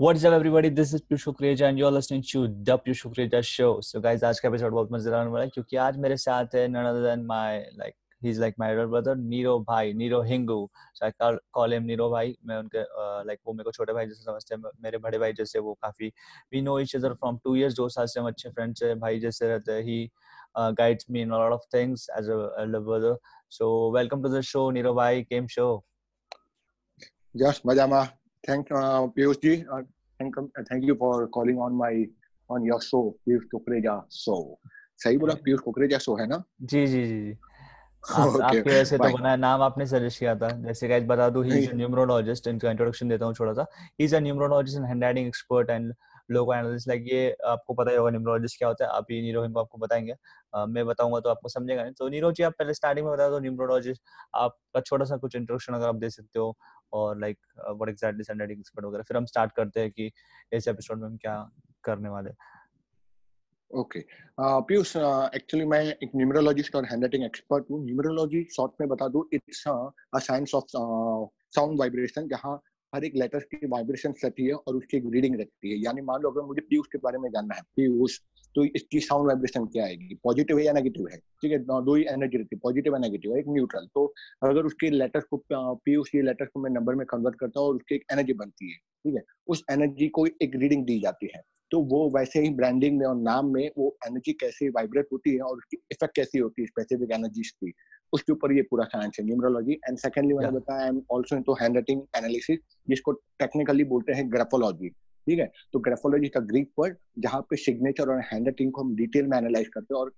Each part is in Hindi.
What's up, everybody? This is Piyush Kukreja and you're listening to The Piyush Kukreja Show. So, guys, आज का एपिसोड बहुत मज़ेदार होने वाला है क्योंकि आज मेरे साथ है none other than my like he's like my elder brother Niro भाई Niro Hingu. So I call call him Niro भाई. मैं उनके uh, like वो मेरे को छोटे भाई जैसे समझते हैं मेरे बड़े भाई जैसे वो काफ़ी we know each other from two years दो साल से हम अच्छे फ्रेंड्स हैं भाई जैसे रहते हैं he uh, guides me in a lot of things as a elder brother. So welcome to the show Niro भाई game show. Yes, Madama. Thank uh, Piyush ji. Uh, thank, uh, thank you for calling on my on your show, Piyush Kukreja show. सही बोला पीयूष कुकरेजा शो है ना जी जी जी जी। आप, Okay, आपके वैसे तो बना नाम आपने सजेस्ट किया था। जैसे गाइस बता दूँ ही इज़ अ न्यूमरोलॉजिस्ट इनका इंट्रोडक्शन देता हूँ थोड़ा सा। He is a numerologist and handwriting expert and logo analyst like ये आपको पता ही होगा न्यूमरोलॉजिस्ट क्या होता है आप ही नीरो को आपको बताएँगे। अ, मैं बताऊँगा तो आपको समझेगा नहीं। तो नीरो जी आप पहले स्टार्टिंग में बता दो न्यूमरोलॉजिस्ट आपका छोटा सा कुछ इंट्रोडक्शन अगर आप दे सकते हो और like what exactly handwriting expert वगैरह। फिर हम स्टार्ट करते हैं कि इस एपिसोड में हम क्या करने वाले हैं। ओके पीयूष एक्चुअली मैं एक न्यूमरोलॉजिस्ट और हैंडराइटिंग एक्सपर्ट हूँ। न्यूमरोलॉजी शॉर्ट में बता दूँ it's a science of sound vibration जहाँ हर एक लेटर की वाइब्रेशन रहती है और उसकी एक रीडिंग रहती है। यानी मान लो अगर मुझे पीयूष के बारे में जानना है पीयूष तो इसकी साउंड वाइब्रेशन क्या आएगी? पॉजिटिव है या नेगेटिव है? ठीक है, दो ही एनर्जी रहती है पॉजिटिव एंड नेगेटिव है, एक न्यूट्रल तो अगर उसके लेटर्स को पीयूष ये लेटर्स को मैं नंबर में कन्वर्ट करता हूँ और उसकी एक एनर्जी बनती है, ठीक है, उस एनर्जी को एक रीडिंग दी जाती है तो वो वैसे ही ब्रांडिंग में और नाम में वो एनर्जी कैसे वाइब्रेट होती है और उसकी इफ़ेक्ट कैसी होती है स्पेसिफिक एनर्जीज की। उसके ऊपर ये पूरा साइंस है न्यूमरोलॉजी एंड सेकेंडली मैंने बताया I am also into handwriting analysis जिसको टेक्निकली बोलते हैं ग्राफोलॉजी ठीक है? तो ग्राफोलॉजी का ग्रीक वर्ड जहाँ पे सिग्नेचर और हैंडराइटिंग को हम डिटेल में एनालाइज करते हैं और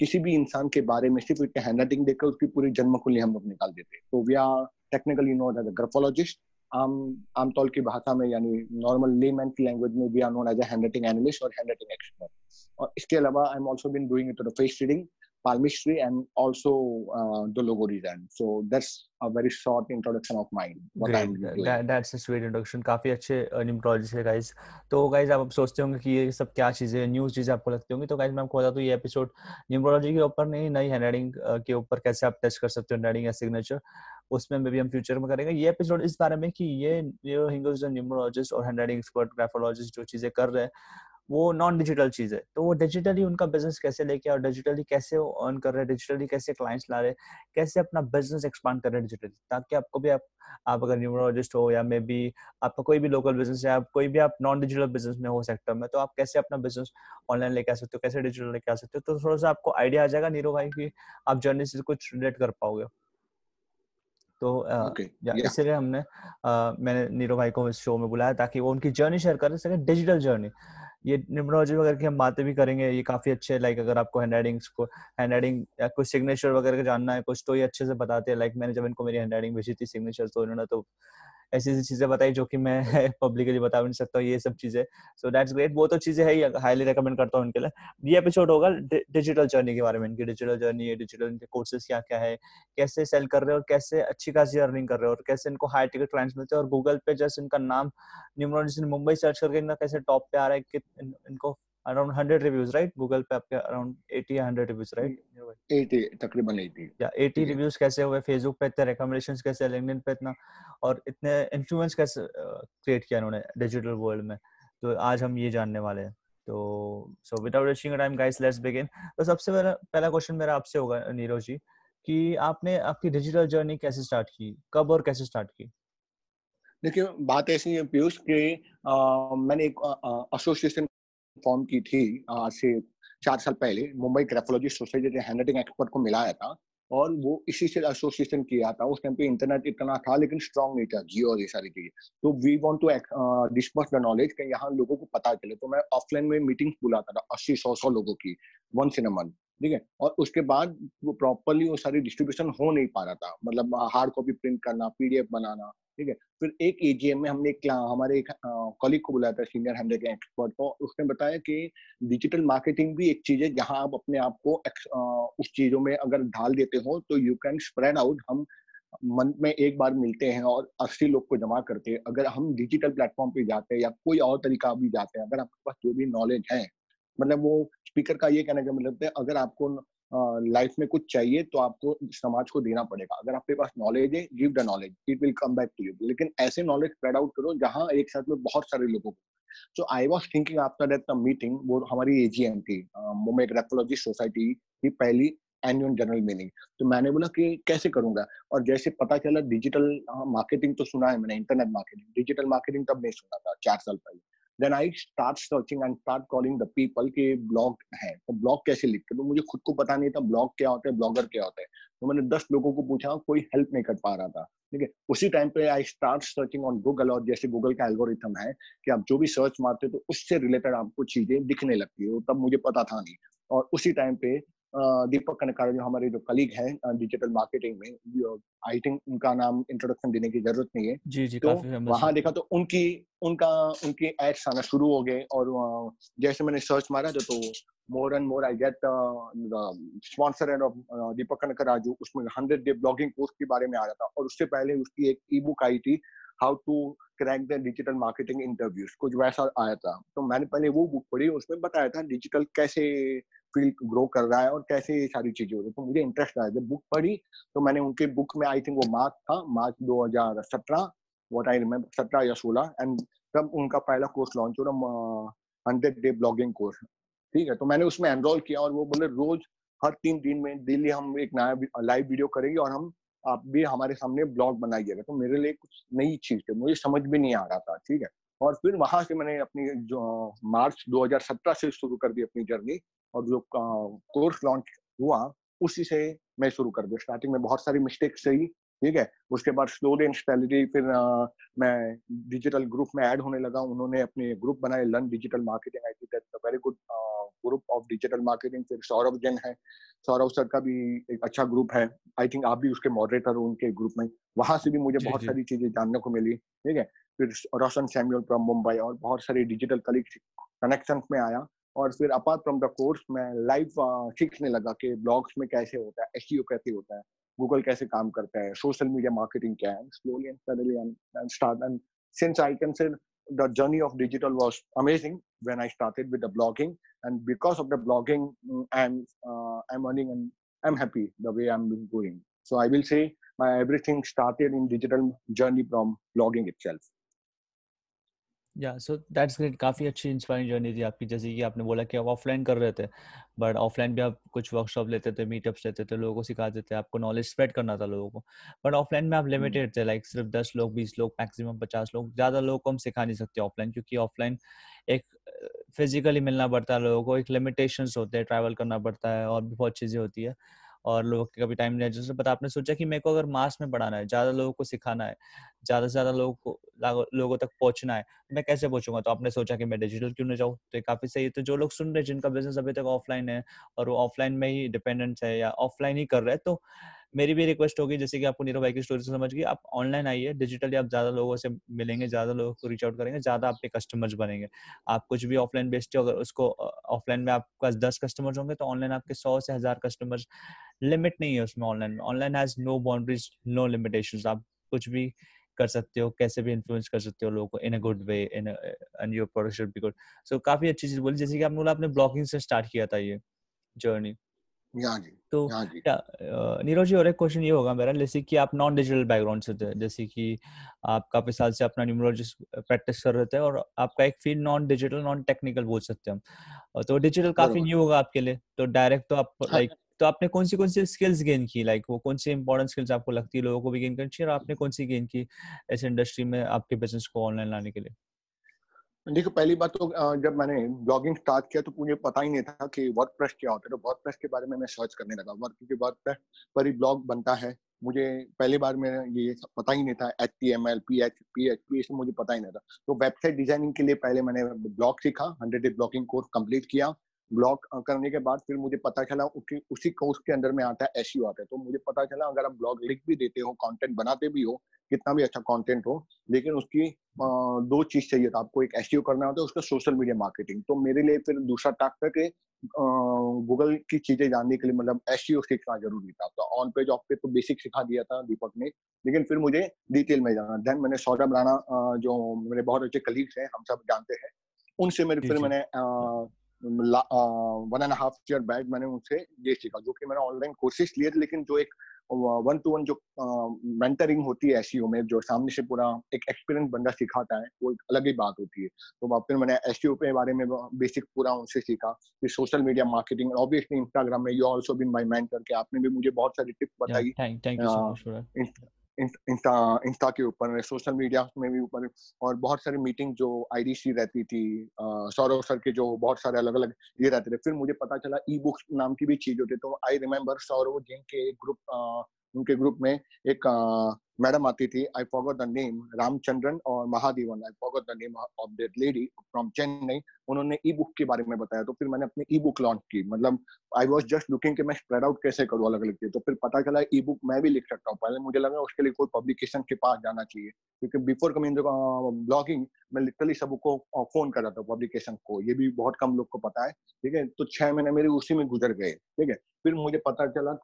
किसी भी इंसान के बारे में सिर्फ़ उसके हैंडराइटिंग देखकर उसकी पूरी जन्म कुंडली हम लोग निकाल देते हैं। तो we are technically known as a graphologist आम आमतौर की भाषा में यानी नॉर्मल लेमैन की लैंग्वेज में we are known as a handwriting analyst और हैंडराइटिंग एक्सपर्ट और इसके अलावा I am also been doing it the face reading palmistry and also uh, the logo design so that's a very short introduction of mine what Great. i'm doing. That's a sweet introduction काफ़ी अच्छे न्यूमरोलॉजिस्ट है गाइस तो गाइस आप अब सोचते होंगे कि ये सब क्या चीज़ें न्यूज़ चीज़ें आपको लगती होंगी। तो गाइस मैं आपको बता दूँ ये एपिसोड न्यूमरोलॉजी के ऊपर नहीं नई हैंडराइटिंग के ऊपर कैसे आप टेस्ट कर सकते हो हैंडराइटिंग या सिग्नेचर उसमें मे भी हम फ्यूचर में करेंगे। ये एपिसोड इस बारे में कि ये न्यूमरोलॉजिस्ट और हैंडराइटिंग एक्सपर्ट ग्राफोलॉजिस्ट जो चीज़ें कर रहे हैं वो नॉन डिजिटल चीज़ है। तो वो डिजिटली उनका बिज़नेस कैसे लेके और डिजिटली कैसे वो अर्न कर रहे हैं डिजिटली कैसे क्लाइंट्स ला रहे हैं कैसे अपना बिज़नेस एक्सपांड कर रहे हैं डिजिटली ताकि आपको भी आप आप अगर न्यूमरोलॉजिस्ट हो या मे बी आपका कोई भी लोकल बिज़नेस है आप कोई भी आप नॉन डिजिटल बिज़नेस में हो सेक्टर में तो आप कैसे अपना बिज़नेस ऑनलाइन लेके आ सकते हो कैसे डिजिटल लेके आ सकते हो तो थोड़ा सा आपको आइडिया आ जाएगा नीरो भाई की आप जर्नी से कुछ रिलेट कर पाओगे। तो okay yeah. इसीलिए हमने अ, मैंने नीरो भाई को इस शो में बुलाया ताकि वो उनकी जर्नी शेयर कर सके डिजिटल जर्नी ये न्यूमरोलॉजी वगैरह की हम बातें भी करेंगे, ये काफ़ी अच्छे लाइक अगर आपको हैंडराइटिंग को हैंडराइटिंग या कुछ सिग्नेचर वगैरह का जानना है, कुछ तो ये अच्छे से बताते हैं। लाइक मैंने जब इनको मेरी हैंड हैंडराइटिंग भेजी थी सिग्नेचर तो इन्होंने तो ऐसी ऐसी चीज़ें बताई जो कि मैं पब्लिकली बता भी नहीं सकता हूँ, ये सब चीज़ें। सो दैट्स ग्रेट वो तो चीज़ें है हाईली रिकमेंड करता हूँ उनके लिए। ये एपिसोड होगा डिजिटल जर्नी के बारे में, इनकी डिजिटल जर्नी है डिजिटल इनके कोर्सेज क्या क्या है, कैसे सेल कर रहे हो और कैसे अच्छी खासी अर्निंग कर रहे हो और कैसे इनको हाई टिकट क्लाइंट्स मिलते हैं और गूगल पे जस्ट इनका नाम न्यूमरोलॉजिस्ट मुंबई सर्च करके इनका कैसे टॉप पे आ रहा है कि इनको around hundred reviews right Google पे आपके अराउंड एटी या हंड्रेड रिव्यूज़ राइट 80 तकरीबन 80 या 80 ठीक रिव्यूज़ कैसे हुए फेसबुक पे इतने रिकमेंडेशंस कैसे लिंक्डइन पे इतना और इतने इन्फ्लुएंस कैसे क्रिएट किया इन्होंने डिजिटल वर्ल्ड में। तो आज हम ये जानने वाले हैं। तो so without wasting time guys let's begin तो सबसे पहला पहला क्वेश्चन मेरा आपसे होगा नीरज जी कि आपने आपकी डिजिटल जर्नी कैसे स्टार्ट की? कब और कैसे स्टार्ट की? देखिए बात ऐसी है पीयूष कि मैंने एक एसोसिएशन फॉर्म की थी आज से चार साल पहले, Mumbai graphology society handwriting expert को मिलाया था और वो इसी से एसोसिएशन किया था। उस टाइम पे इंटरनेट इतना था, लेकिन स्ट्रांग नहीं था, जियो और ये सारी चीज़ें। तो we want to disperse the knowledge कि यहाँ लोगों को पता चले। तो मैं ऑफलाइन में मीटिंग बुलाता था, अस्सी, सौ सौ लोगों की वंस इन अ मंथ ठीक है? और उसके बाद वो प्रॉपरली वो सारी डिस्ट्रीब्यूशन हो नहीं पा रहा था। मतलब हार्ड कॉपी प्रिंट करना पीडीएफ बनाना ठीक है? फिर एक एजीएम में हमने एक हमारे एक कॉलीग को बुलाया था सीनियर हैंडल के एक्सपर्ट को, उसने बताया कि डिजिटल मार्केटिंग भी एक चीज़ है, जहाँ आप अपने आप को उस चीज़ों में अगर ढाल देते हो तो यू कैन स्प्रेड आउट हम मंथ में एक बार मिलते हैं और अस्सी लोग को जमा करते हैं। अगर हम डिजिटल प्लेटफॉर्म पे जाते हैं या कोई और तरीका भी जाते हैं, अगर आपके पास जो भी नॉलेज है मतलब वो स्पीकर का ये कहने का मतलब है, अगर आपको लाइफ में कुछ चाहिए तो आपको समाज को देना पड़ेगा। अगर आपके पास नॉलेज है give the knowledge it will come back to you लेकिन ऐसे नॉलेज स्प्रेड आउट करो जहाँ एक साथ में बहुत सारे लोगों को so I was thinking after that meeting वो हमारी एजीएम थी मुंबई ग्रेफोलॉजी सोसाइटी की पहली एनुअल जनरल मीटिंग तो मैंने बोला कि कैसे करूँगा? और जैसे पता चला डिजिटल मार्केटिंग तो सुना है मैंने इंटरनेट मार्केटिंग डिजिटल मार्केटिंग तब नहीं सुना था, चार साल पहले। Then I start searching and start calling the people के ब्लॉग है। तो ब्लॉग कैसे लिखते तो मुझे खुद को पता नहीं था ब्लॉग क्या होता है ब्लॉगर क्या होता है। तो मैंने दस लोगों को पूछा, कोई हेल्प नहीं कर पा रहा था। ठीक है? उसी टाइम पे I start searching on Google और जैसे गूगल का एल्गोरिथम है कि आप जो भी सर्च मारते हो तो उससे रिलेटेड आपको चीज़ें दिखने लगती है। तब मुझे पता था नहीं। और उसी टाइम पे दीपक कनकार जो हमारे जो कलीग है डिजिटल मार्केटिंग में आई थिंक उनका नाम इंट्रोडक्शन देने की ज़रूरत नहीं है। जी जी तो वहाँ देखा तो उनकी उनका उनके एड्स आना शुरू हो गए और जैसे मैंने सर्च मारा तो, तो more and more I get sponsor and of Deepak Kanakraju उसमें हंड्रेड डे ब्लॉगिंग कोर्स के बारे में आ रहा था और उससे पहले उसकी एक ई बुक आई थी how to crack the digital marketing interviews कुछ वैसा आया था। तो मैंने पहले वो बुक पढ़ी उसमें बताया था डिजिटल कैसे फ़ील्ड ग्रो कर रहा है और कैसे ये सारी चीज़ें हो रही है। तो मुझे इंटरेस्ट आया जब बुक पढ़ी तो मैंने उनके बुक में आई थिंक वो मार्च था मार्च 2017 व्हाट आई रिमेम्बर सत्रह या सोलह एंड तब उनका पहला कोर्स लॉन्च हो रहा हंड्रेड डे ब्लॉगिंग कोर्स ठीक है? तो मैंने उसमें एनरोल किया और वो बोले, रोज, हर तीन दिन में डेली हम एक नया लाइव वीडियो करेंगे और हम, आप भी हमारे सामने ब्लॉग बनाइएगा। तो मेरे लिए कुछ नई चीज़ थी, मुझे समझ भी नहीं आ रहा था, ठीक है? और फिर वहाँ से मैंने अपनी जो, मार्च 2017 से शुरू कर दी अपनी जर्नी और जो कोर्स लॉन्च हुआ उसी से मैं शुरू कर दिया। स्टार्टिंग में बहुत सारी मिस्टेक्स सही ठीक है? उसके बाद स्लोली एंड स्टेलिटी फिर आ, मैं डिजिटल ग्रुप में ऐड होने लगा। उन्होंने अपने ग्रुप बनाए learn digital marketing. I that's very good group of digital marketing फिर सौरभ जैन है। सौरभ सर का भी एक अच्छा ग्रुप है। आई थिंक आप भी उसके मॉडरेटर हो उनके ग्रुप में। वहाँ से भी मुझे जी, बहुत सारी चीज़ें जानने को मिली ठीक है? फिर रोशन सैम्यूल फ्रॉम मुंबई और बहुत सारी डिजिटल कलीग कनेक्शन में आया। और फिर अपार्ट फ्रॉम द कोर्स मैं लाइव सीखने लगा कि ब्लॉग्स में कैसे होता है एस कैसे होता है गूगल कैसे काम करता है सोशल मीडिया मार्केटिंग क्या है slowly and suddenly and start and since I can say the journey of digital was amazing when I started with the blogging and because of the blogging I am earning and I am happy the way I am going so I will say my every started in digital journey from blogging itself या सो दैट्स ग्रेट काफ़ी अच्छी इंस्पायरिंग जर्नी थी आपकी। जैसे कि आपने बोला कि आप ऑफलाइन कर रहे थे बट ऑफलाइन भी आप कुछ वर्कशॉप लेते थे मीटअप्स लेते थे लोगों को सिखाते थे आपको नॉलेज स्प्रेड करना था लोगों को। बट ऑफलाइन में आप लिमिटेड थे लाइक सिर्फ़ दस लोग बीस लोग मैक्सिमम पचास लोग ज़्यादा लोगों को हम सिखा नहीं सकते ऑफलाइन क्योंकि ऑफलाइन एक फिजिकली मिलना पड़ता है लोगों को एक लिमिटेशंस होते हैं ट्रैवल करना पड़ता है और भी बहुत चीज़ें होती है। और लोगों के कभी टाइम नहीं जैसे पता आपने सोचा कि मेरे को अगर मास में पढ़ाना है, ज़्यादा लोगों को सिखाना है, ज़्यादा से ज़्यादा लोगों को, लोगों तक पहुँचना है मैं कैसे पहुंचूँगा? तो आपने सोचा कि मैं डिजिटल क्यों नहीं जाऊँ? तो ये काफ़ी सही है। तो जो लोग सुन रहे हैं, जिनका बिज़नेस अभी तक ऑफलाइन है और वो ऑफलाइन में ही डिपेंडेंट है या ऑफलाइन ही कर रहे हैं तो मेरी भी रिक्वेस्ट होगी, जैसे कि आपको नीरव भाई की स्टोरी से समझ गई, आप ऑनलाइन आइए डिजिटली आप ज़्यादा लोगों से मिलेंगे, ज़्यादा लोगों को रीच आउट करेंगे, ज़्यादा आपके कस्टमर्स बनेंगे। आप कुछ भी ऑफलाइन बेचते हो, अगर उसको ऑफलाइन में आपके पास दस कस्टमर्स होंगे तो ऑनलाइन आपके सौ से हज़ार कस्टमर्स लिमिट नहीं है उसमें ऑनलाइन में। Online has no boundaries no limitation आप कुछ भी कर सकते हो, कैसे भी इन्फ्लुएंस कर सकते हो लोगों को in a good way in and your product should be good so काफ़ी अच्छी चीज़ बोली, जैसे कि आपने बोला, आपने ब्लॉगिंग से स्टार्ट किया था ये जर्नी तो नीरज जी और एक क्वेश्चन ये होगा मेरा जैसे कि आप नॉन डिजिटल बैकग्राउंड से थे जैसे कि आप काफ़ी साल से अपना न्यूमरोलॉजिस्ट प्रैक्टिस कर रहे थे और आपका एक field non digital non technical बोल सकते हैं हम। तो डिजिटल काफ़ी न्यू होगा आपके लिए तो डायरेक्ट तो आप लाइक हाँ। तो आपने कौन सी कौन सी स्किल्स गेन की लाइक वो कौन सी इंपॉर्टेंट स्किल्स आपको लगती है लोगों को भी गेन करनी चाहिए और आपने कौन सी गेन की इस इंडस्ट्री में आपके बिज़नेस को ऑनलाइन लाने के लिए? देखो, पहली बात तो जब मैंने ब्लॉगिंग स्टार्ट किया तो मुझे पता ही नहीं था कि वर्ड प्रेस क्या होता है। तो वर्ड प्रेस के बारे में मैं सर्च करने लगा। वर्ड क्योंकि वर्ड प्रेस पर ही ब्लॉग बनता है। मुझे पहली बार में ये पता ही नहीं था H T M L P H P H P मुझे पता ही नहीं था। तो वेबसाइट डिज़ाइनिंग के लिए पहले मैंने ब्लॉग सीखा hundred day blogging course complete किया। ब्लॉग करने के बाद फिर मुझे पता चला उसी कोर्स के अंदर में आता है एस आता। है तो मुझे पता चला अगर आप ब्लॉग लिख भी देते हो कंटेंट बनाते भी हो कितना भी अच्छा कंटेंट हो लेकिन उसकी दो चीज़ चाहिए था आपको एक एस करना होता है उसका सोशल मीडिया मार्केटिंग। तो मेरे लिए फिर दूसरा टास्क था कि गूगल की चीज़ें जानने के लिए मतलब एस सीखना ज़रूरी था। तो ऑन पेज ऑफ़ पे तो बेसिक सिखा दिया था दीपक ने लेकिन फिर मुझे डिटेल में जाना। देन मैंने सौरभ राणा जो मेरे बहुत अच्छे कलीग्स हैं हम सब जानते हैं उनसे मेरे फिर मैंने one and half year back मैंने उनसे ये सीखा जो कि मैंने ऑनलाइन कोर्सेज लिए थे लेकिन जो एक वन टू वन जो मेंटरिंग होती है एसईओ में जो सामने से पूरा एक एक्सपीरियंस बंदा सिखाता है वो एक अलग ही बात होती है। तो फिर मैंने एसईओ के बारे में बेसिक पूरा उनसे सीखा फिर social media marketing obviously Instagram में you also been my mentor के आपने भी मुझे बहुत सारी टिप्स बताई। इंस्टा इंस्टा के ऊपर, सोशल मीडिया में भी ऊपर और बहुत सारी मीटिंग जो आईडीसी रहती थी सौरव सर के जो बहुत सारे अलग अलग ये रहते थे। फिर मुझे पता चला ई बुक्स नाम की भी चीज़ होती तो आई रिमेम्बर सौरव जैन के ग्रुप उनके ग्रुप में एक मैडम आती थी I forgot the name Ramachandran और Mahadevan I forgot the name of that lady from Chennai उन्होंने ई बुक के बारे में बताया तो फिर मैंने अपनी ई बुक लॉन्च की मतलब आई वॉज़ जस्ट लुकिंग कि मैं स्प्रेड आउट कैसे करूँ अलग अलग तो फिर पता चला ई बुक मैं भी लिख सकता हूँ, पहले मुझे लगा उसके लिए कोई पब्लिकेशन के पास जाना चाहिए, क्योंकि बिफोर कमिंग ब्लॉगिंग मैं लिटरली सबको फ़ोन कर रहा था पब्लिकेशन को, ये भी बहुत कम लोग को पता है, ठीक है तो छह महीने मेरे उसी में गुजर गए, ठीक है, फिर मुझे पता चला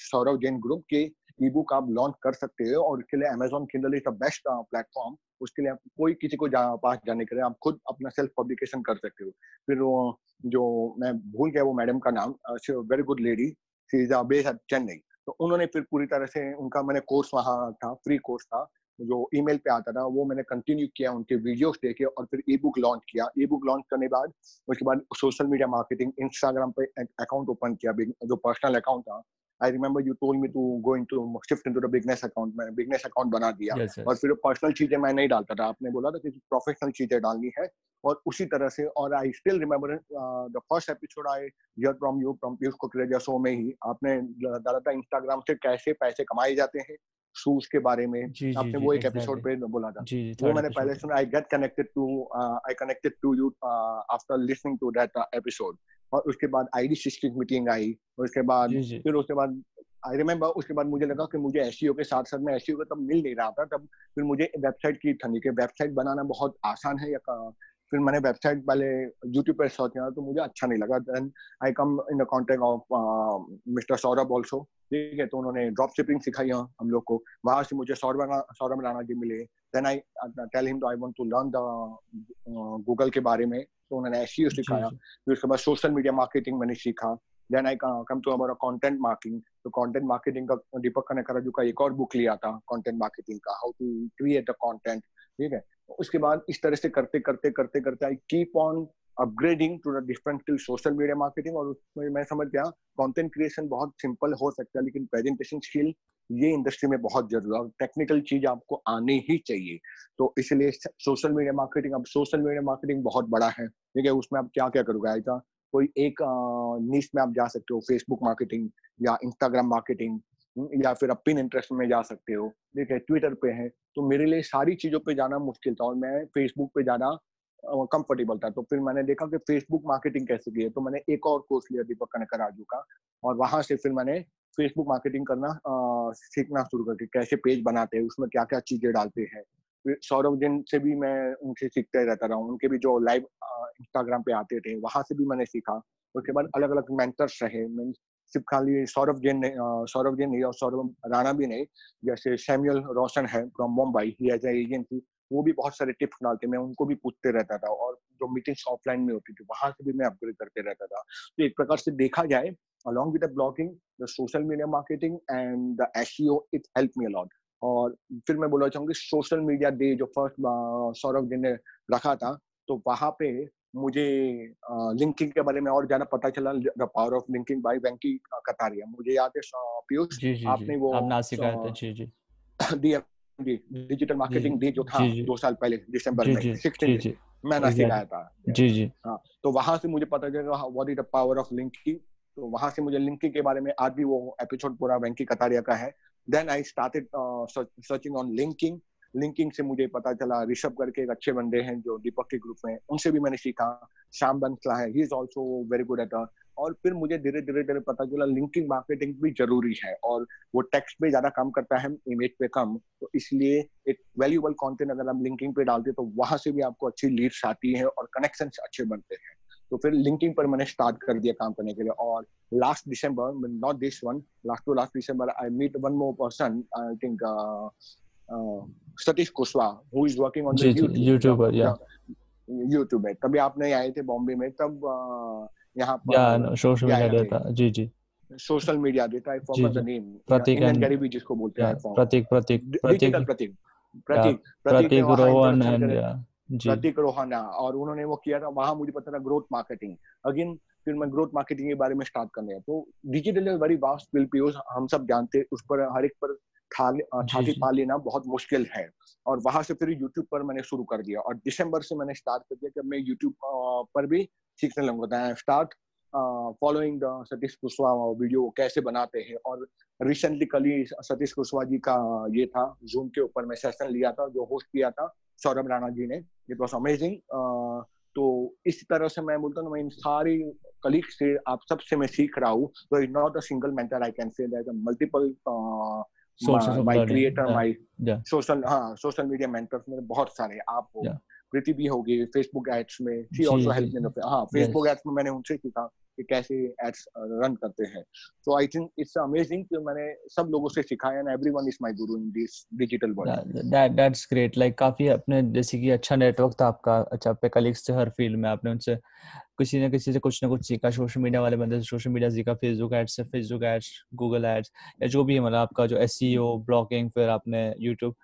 सौरभ जैन ग्रुप के ई बुक आप लॉन्च कर सकते हो और उसके लिए Amazon Kindle is the best platform उसके लिए आप कोई किसी को जा, पास जाने के लिए आप खुद अपना सेल्फ पब्लिकेशन कर सकते हो। फिर वो जो मैं भूल गया वो मैडम का नाम very good lady she is base at Chennai तो उन्होंने फिर पूरी तरह से उनका मैंने कोर्स वहाँ था फ्री कोर्स था। जो ईमेल पे आता था वो मैंने कंटिन्यू किया उनके वीडियोस देखे और फिर ई बुक लॉन्च किया। ई बुक लॉन्च करने बाद उसके बाद सोशल मीडिया मार्केटिंग इंस्टाग्राम पे अकाउंट ओपन किया जो पर्सनल अकाउंट था। I remember you told me to go into shift into the business account मैंने बिज़नेस अकाउंट बना दिया। Yes, yes. और फिर पर्सनल चीज़ें मैं नहीं डालता था। आपने बोला था कि प्रोफेशनल चीज़ें डालनी है और उसी तरह से और I still remember the first episode I hear from you from Piyush Kukreja show में ही। आपने डाला था इंस्टाग्राम से कैसे पैसे कमाए जाते हैं शूज़ के बारे में जी, आपने जी, वो एक एपिसोड पे बोला था। जी, जी, वो मैंने पहले सुना I get connected to I connected to you after listening to that episode और उसके बाद आईडी सिस्टम मीटिंग आई और उसके बाद फिर उसके बाद आई रिमेम्बर उसके बाद मुझे लगा कि मुझे एस e के साथ साथ में एस e तब मिल नहीं रहा था तब फिर मुझे वेबसाइट की थी कि वेबसाइट बनाना बहुत आसान है या फिर मैंने वेबसाइट पहले यूट्यूब पर सर्च किया तो मुझे अच्छा नहीं लगा। Then I come in the context of mister Saurabh also ठीक है तो उन्होंने ड्रॉप शिपिंग सिखाई हम लोग को। वहाँ से मुझे सौरभ सौरभ राणा जी मिले। Then I tell him to I want to learn the Google के बारे में। तो उन्होंने एस सिखाया। फिर उसके बाद सोशल मीडिया मार्केटिंग मैंने सीखा। Then I come to about content marking तो कंटेंट मार्केटिंग का दीपक कनेकराजू का एक और बुक लिया था कंटेंट मार्केटिंग का how to create the content ठीक है? उसके बाद इस तरह से करते करते करते करते I keep on upgrading to the different skill social media marketing और उसमें मैं समझ गया कंटेंट क्रिएशन बहुत सिंपल हो सकता है, लेकिन प्रेजेंटेशन स्किल ये इंडस्ट्री में बहुत ज़रूरी है टेक्निकल चीज़ आपको आनी ही चाहिए। तो इसलिए सोशल मीडिया मार्केटिंग अब सोशल मीडिया मार्केटिंग बहुत बड़ा है। ठीक है उसमें आप क्या क्या करोगे? ऐसा कोई एक नीच में आप जा सकते हो फेसबुक मार्केटिंग या इंस्टाग्राम मार्केटिंग या फिर आप पिन इंटरेस्ट में जा सकते हो। ठीक है ट्विटर पे है तो मेरे लिए सारी चीज़ों पे जाना मुश्किल था और मैं फेसबुक पे जाना कंफर्टेबल था। तो फिर मैंने देखा कि फेसबुक मार्केटिंग कैसे की है तो मैंने एक और कोर्स लिया दीपक कनकर राजू का और वहाँ से फिर मैंने फेसबुक मार्केटिंग करना सीखना शुरू करके कैसे पेज बनाते हैं, उसमें क्या क्या चीज़ें डालते हैं। सौरभ जिन से भी मैं उनसे सीखते रहता रहा उनके भी जो लाइव इंस्टाग्राम पे आते थे, वहाँ से भी मैंने सीखा। उसके बाद अलग अलग मेंटर्स रहे सिर्फ़ खाली सौरभ जैन ने सौरभ जैन नहीं और सौरभ राणा भी नहीं, जैसे सैमुअल रोशन है from Mumbai he as agency वो भी बहुत सारे टिप्स डालते, मैं उनको भी पूछते रहता था और जो मीटिंग्स ऑफलाइन में होती थी, वहाँ से भी मैं अपग्रेड करते रहता था। तो एक प्रकार से देखा जाए along the blogging, the social media marketing and the SEO it helped me a और फिर मैं बोलना चाहूँगी सोशल मीडिया डे जो फ़र्स्ट सौरभ जी ने रखा था तो वहाँ पे मुझे लिंकिंग के बारे में और ज़्यादा पता चला the power of linking by Venky Kataria. मुझे याद है पीयूष आपने वो आप था। जी जी। डिजिटल मार्केटिंग डे जो था दो साल पहले दिसंबर में सिक्सटीन मैंने सिखाया था। जी जी। हाँ तो वहाँ से मुझे पता चला what is the power of linking तो वहाँ से मुझे लिंकिंग के बारे में आज भी वो एपिसोड पूरा वेंकी कतारिया का है। Then I started searching on linking linking से मुझे पता चला ऋषभ करके एक अच्छे बंदे हैं जो दीपक के ग्रुप में उनसे भी मैंने सीखा। श्याम बंसला है he is also very good at और फिर मुझे धीरे धीरे धीरे पता चला लिंकिंग मार्केटिंग भी ज़रूरी है और वो टेक्स्ट पे ज़्यादा काम करता है इमेज पे कम तो इसलिए एक वैल्यूबल कंटेंट अगर हम लिंकिंग पे डालते हैं तो वहाँ से भी आपको अच्छी लीड्स आती है और कनेक्शन अच्छे बनते हैं। तो फिर लिंकिंग पर मैंने स्टार्ट कर दिया काम करने के लिए। और last December not this one last to last December I meet one more person I think Satish Kushwaha who is working on YouTuber या यूट्यूब में तभी आप नहीं आए थे बॉम्बे में तब यहाँ पर सोशल मीडिया देता जी जी। सोशल मीडिया देता है द नेम प्रतीक इंडियन गरीबी जिसको बोलते हैं प्रतीक प्रतीक प्रतीक। प्रतीक प्रतीक प्रतीक रोहन एंड प्रतीक रोहन और उन्होंने वो किया था वहाँ मुझे पता था ग्रोथ मार्केटिंग अगेन फिर मैं ग्रोथ मार्केटिंग के बारे में स्टार्ट करने तो डिजिटल वेरी वास्ट विल पीओस हम सब जानते उस पर हर एक पर छाती पा लेना बहुत मुश्किल है। और वहाँ से फिर यूट्यूब पर मैंने शुरू कर दिया। और दिसंबर से मैंने स्टार्ट कर दिया कि मैं यूट्यूब पर भी सीखने लगूँगा। Start following the Satish Kushwaha video कैसे बनाते हैं। और रिसेंटली कल ही सतीश कुशवाहा जी का ये था जूम के ऊपर मैं सेशन लिया था जो होस्ट किया था सौरभ राणा जी ने। इट वॉज़ अमेजिंग तो इस तरह से मैं बोलता हूँ मैं इन सारी कलीग से आप सबसे मैं सीख रहा हूँ। तो it not a single mentor I can say that multiple my creator my social हाँ सोशल मीडिया मेंटर्स मेरे बहुत सारे आप हो प्रीति भी होगी फेसबुक एड्स में शी आल्सो हेल्प मी हाँ फेसबुक एड्स में मैंने उनसे सीखा। कि कैसे एड्स रन करते हैं। तो आई थिंक इट्स अमेजिंग कि मैंने सब लोगों से सिखाया and everyone is my guru in this digital world that that's great like काफ़ी अपने जैसे कि अच्छा नेटवर्क था आपका अच्छा आपके कलीग्स थे हर फ़ील्ड में, आपने उनसे किसी न किसी से कुछ ना कुछ सीखा सोशल मीडिया वाले बंदे से सोशल मीडिया सीखा फेसबुक एड्स से फेसबुक एड्स गूगल एड्स या जो भी है मतलब आपका जो एस ब्लॉगिंग फिर आपने यूट्यूब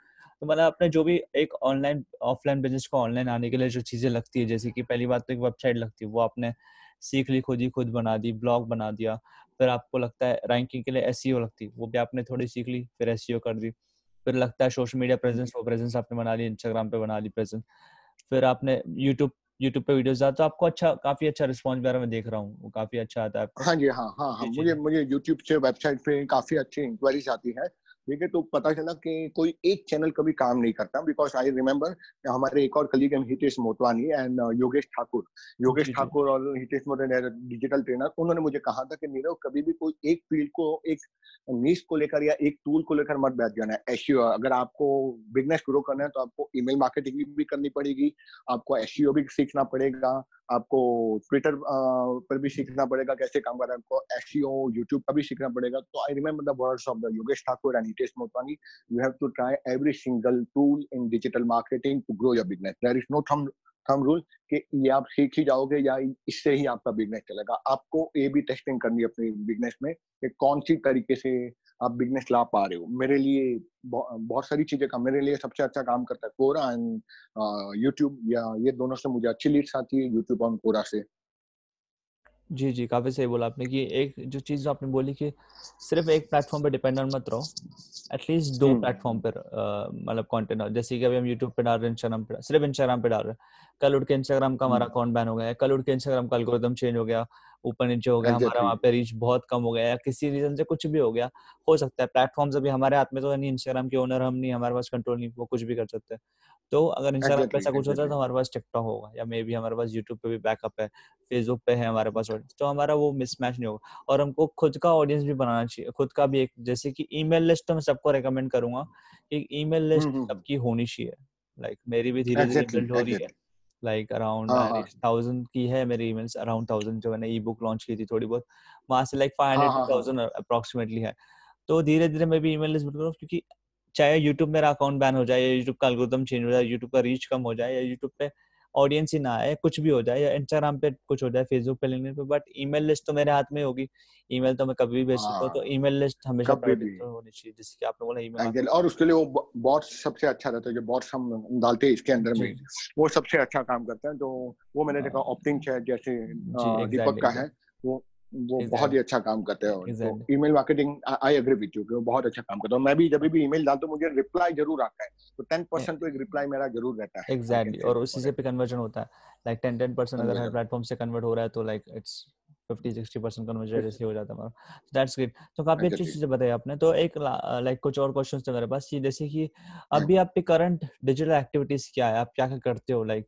तो मतलब आपने जो भी एक ऑनलाइन ऑफलाइन बिज़नेस को ऑनलाइन आने के लिए जो चीज़ें लगती है, जैसे कि पहली बात तो एक वेबसाइट लगती है, वो आपने सीख ली खुद ही खुद बना दी ब्लॉग बना दिया। फिर आपको लगता है रैंकिंग के लिए एस लगती वो भी आपने थोड़ी सीख ली फिर एस कर दी। फिर लगता है सोशल मीडिया प्रेजेंस वो प्रेजेंस आपने बना ली इंस्टाग्राम पे बना ली प्रेजेंस फिर आपने यूट्यूब यूट्यूब पे वीडियोस डाल तो आपको अच्छा काफ़ी अच्छा रिस्पांस वगैरह मैं देख रहा हूँ वो काफ़ी अच्छा आता है हाँ जी हाँ हाँ हाँ मुझे मुझे यूट्यूब से वेबसाइट पे काफ़ी अच्छी इंक्वायरीज आती है। ठीक है तो पता चला कि कोई एक चैनल कभी काम नहीं करता बिकॉज़ आई रिमेम्बर हमारे एक और कलीग हैं हितेश मोटवानी एंड योगेश ठाकुर। योगेश ठाकुर और हितेश मोटवानी डिजिटल ट्रेनर उन्होंने मुझे कहा था कि नीरव कभी भी कोई एक फ़ील्ड को एक नीस को लेकर या एक टूल को लेकर मत बैठ जाना। है एशियो अगर आपको बिज़नेस ग्रो करना है तो आपको ईमेल मार्केटिंग भी करनी पड़ेगी आपको एशियो भी सीखना पड़ेगा आपको ट्विटर पर भी सीखना पड़ेगा कैसे काम करना है आपको एशियो यूट्यूब का भी सीखना पड़ेगा। तो I remember the words of the Yogesh Thakur and Hitesh Motwani you have to try every single tool in digital marketing to grow your business there is no thumb thumb rule कि ये आप सीख ही जाओगे या इससे ही आपका बिज़नेस चलेगा। आपको ये भी टेस्टिंग करनी है अपने बिज़नेस में कि कौन सी तरीके से आप बिज़नेस ला पा रहे हो। मेरे लिए बहुत सारी चीज़ें का, मेरे लिए सबसे अच्छा काम करता है कोरा एंड यूट्यूब या ये दोनों से मुझे अच्छी लीड्स आती है यूट्यूब और कोरा से। जी जी काफ़ी सही बोला आपने कि एक जो चीज़ आपने बोली कि सिर्फ़ एक प्लेटफॉर्म पे डिपेंडेंट मत रहो एटलीस्ट दो प्लेटफॉर्म पर मतलब कंटेंट जैसे कि अभी हम यूट्यूब पे डाल रहे हैं इंस्टाग्राम पे सिर्फ़ इंस्टाग्राम पे डाल रहे हैं। कल उठ के इंस्टाग्राम का हमारा अकाउंट बैन हो गया कल उठ के इंस्टाग्राम का एल्गोरिथम चेंज हो गया ऊपर नीचे हो गया हमारा वहाँ पे रीच बहुत कम हो गया या किसी रीजन से कुछ भी हो गया हो सकता है। प्लेटफॉर्म्स अभी हमारे हाथ में तो नहीं इंस्टाग्राम के ओनर हम नहीं हमारे पास कंट्रोल नहीं वो कुछ भी कर सकते हैं। तो अगर इंस्टाग्राम पे ऐसा कुछ होता है तो हमारे पास टिकटॉक होगा या मे भी हमारे पास यूट्यूब पे भी बैकअप है फेसबुक पे है हमारे पास तो हमारा वो मिसमैच नहीं होगा। और हमको खुद का ऑडियंस भी बनाना चाहिए खुद का भी एक जैसे कि ईमेल लिस्ट तो मैं सबको रिकमेंड करूँगा कि ईमेल लिस्ट सबकी होनी चाहिए लाइक मेरी भी धीरे धीरे बिल्ड हो रही है। लाइक अराउंड थाउज़ेंड की है मेरी ईमेल्स अराउंड थाउज़ेंड जो मैंने ई बुक लॉन्च की थी थोड़ी बहुत। वहाँ से like five hundred thousand approximately है तो धीरे धीरे मैं भी ईमेल लिस्ट करूँ क्योंकि चाहे यूट्यूब मेरा अकाउंट बैन हो जाए या यूट्यूब का एल्गोरिथम चेंज हो जाए यूट्यूब का रीच कम हो जाए या यूट्यूब पे ऑडियंस ही ना आए कुछ भी हो जाए या इंस्टाग्राम पे कुछ हो जाए फेसबुक पे लिंक्डइन पे बट ईमेल लिस्ट तो मेरे हाथ में होगी। ईमेल तो मैं कभी भी भेज सकता हूँ तो ईमेल हाँ। लिस्ट हमेशा तो होनी चाहिए जिससे कि आपने बोला ईमेल और उसके लिए वो बॉट्स सबसे अच्छा रहता है जो बॉट्स हम डालते हैं इसके अंदर में। वो सबसे अच्छा काम करते है तो वो मैंने देखा ऑप्टिंग है जैसे दीपक का है वो वो exactly. बहुत ही अच्छा काम करते हैं exactly. तो email marketing I agree with you कि वो बहुत अच्छा काम करता है। मैं भी जब भी ईमेल डालता हूँ मुझे रिप्लाई ज़रूर आता है। तो टेन परसेंट तो एक रिप्लाई मेरा ज़रूर रहता है। Exactly exactly. और उसी से पे कन्वर्जन होता है। लाइक टेन टेन परसेंट अगर हर प्लेटफॉर्म से कन्वर्ट हो रहा है तो like it's fifty sixty percent conversion ऐसे हो जाता है दैट्स ग्रेट तो काफ़ी अच्छी चीज़ें बताई आपने। तो एक लाइक कुछ और क्वेश्चंस थे मेरे पास। ये जैसे कि अभी आपकी करंट डिजिटल एक्टिविटीज़ क्या है? आप क्या क्या करते हो? लाइक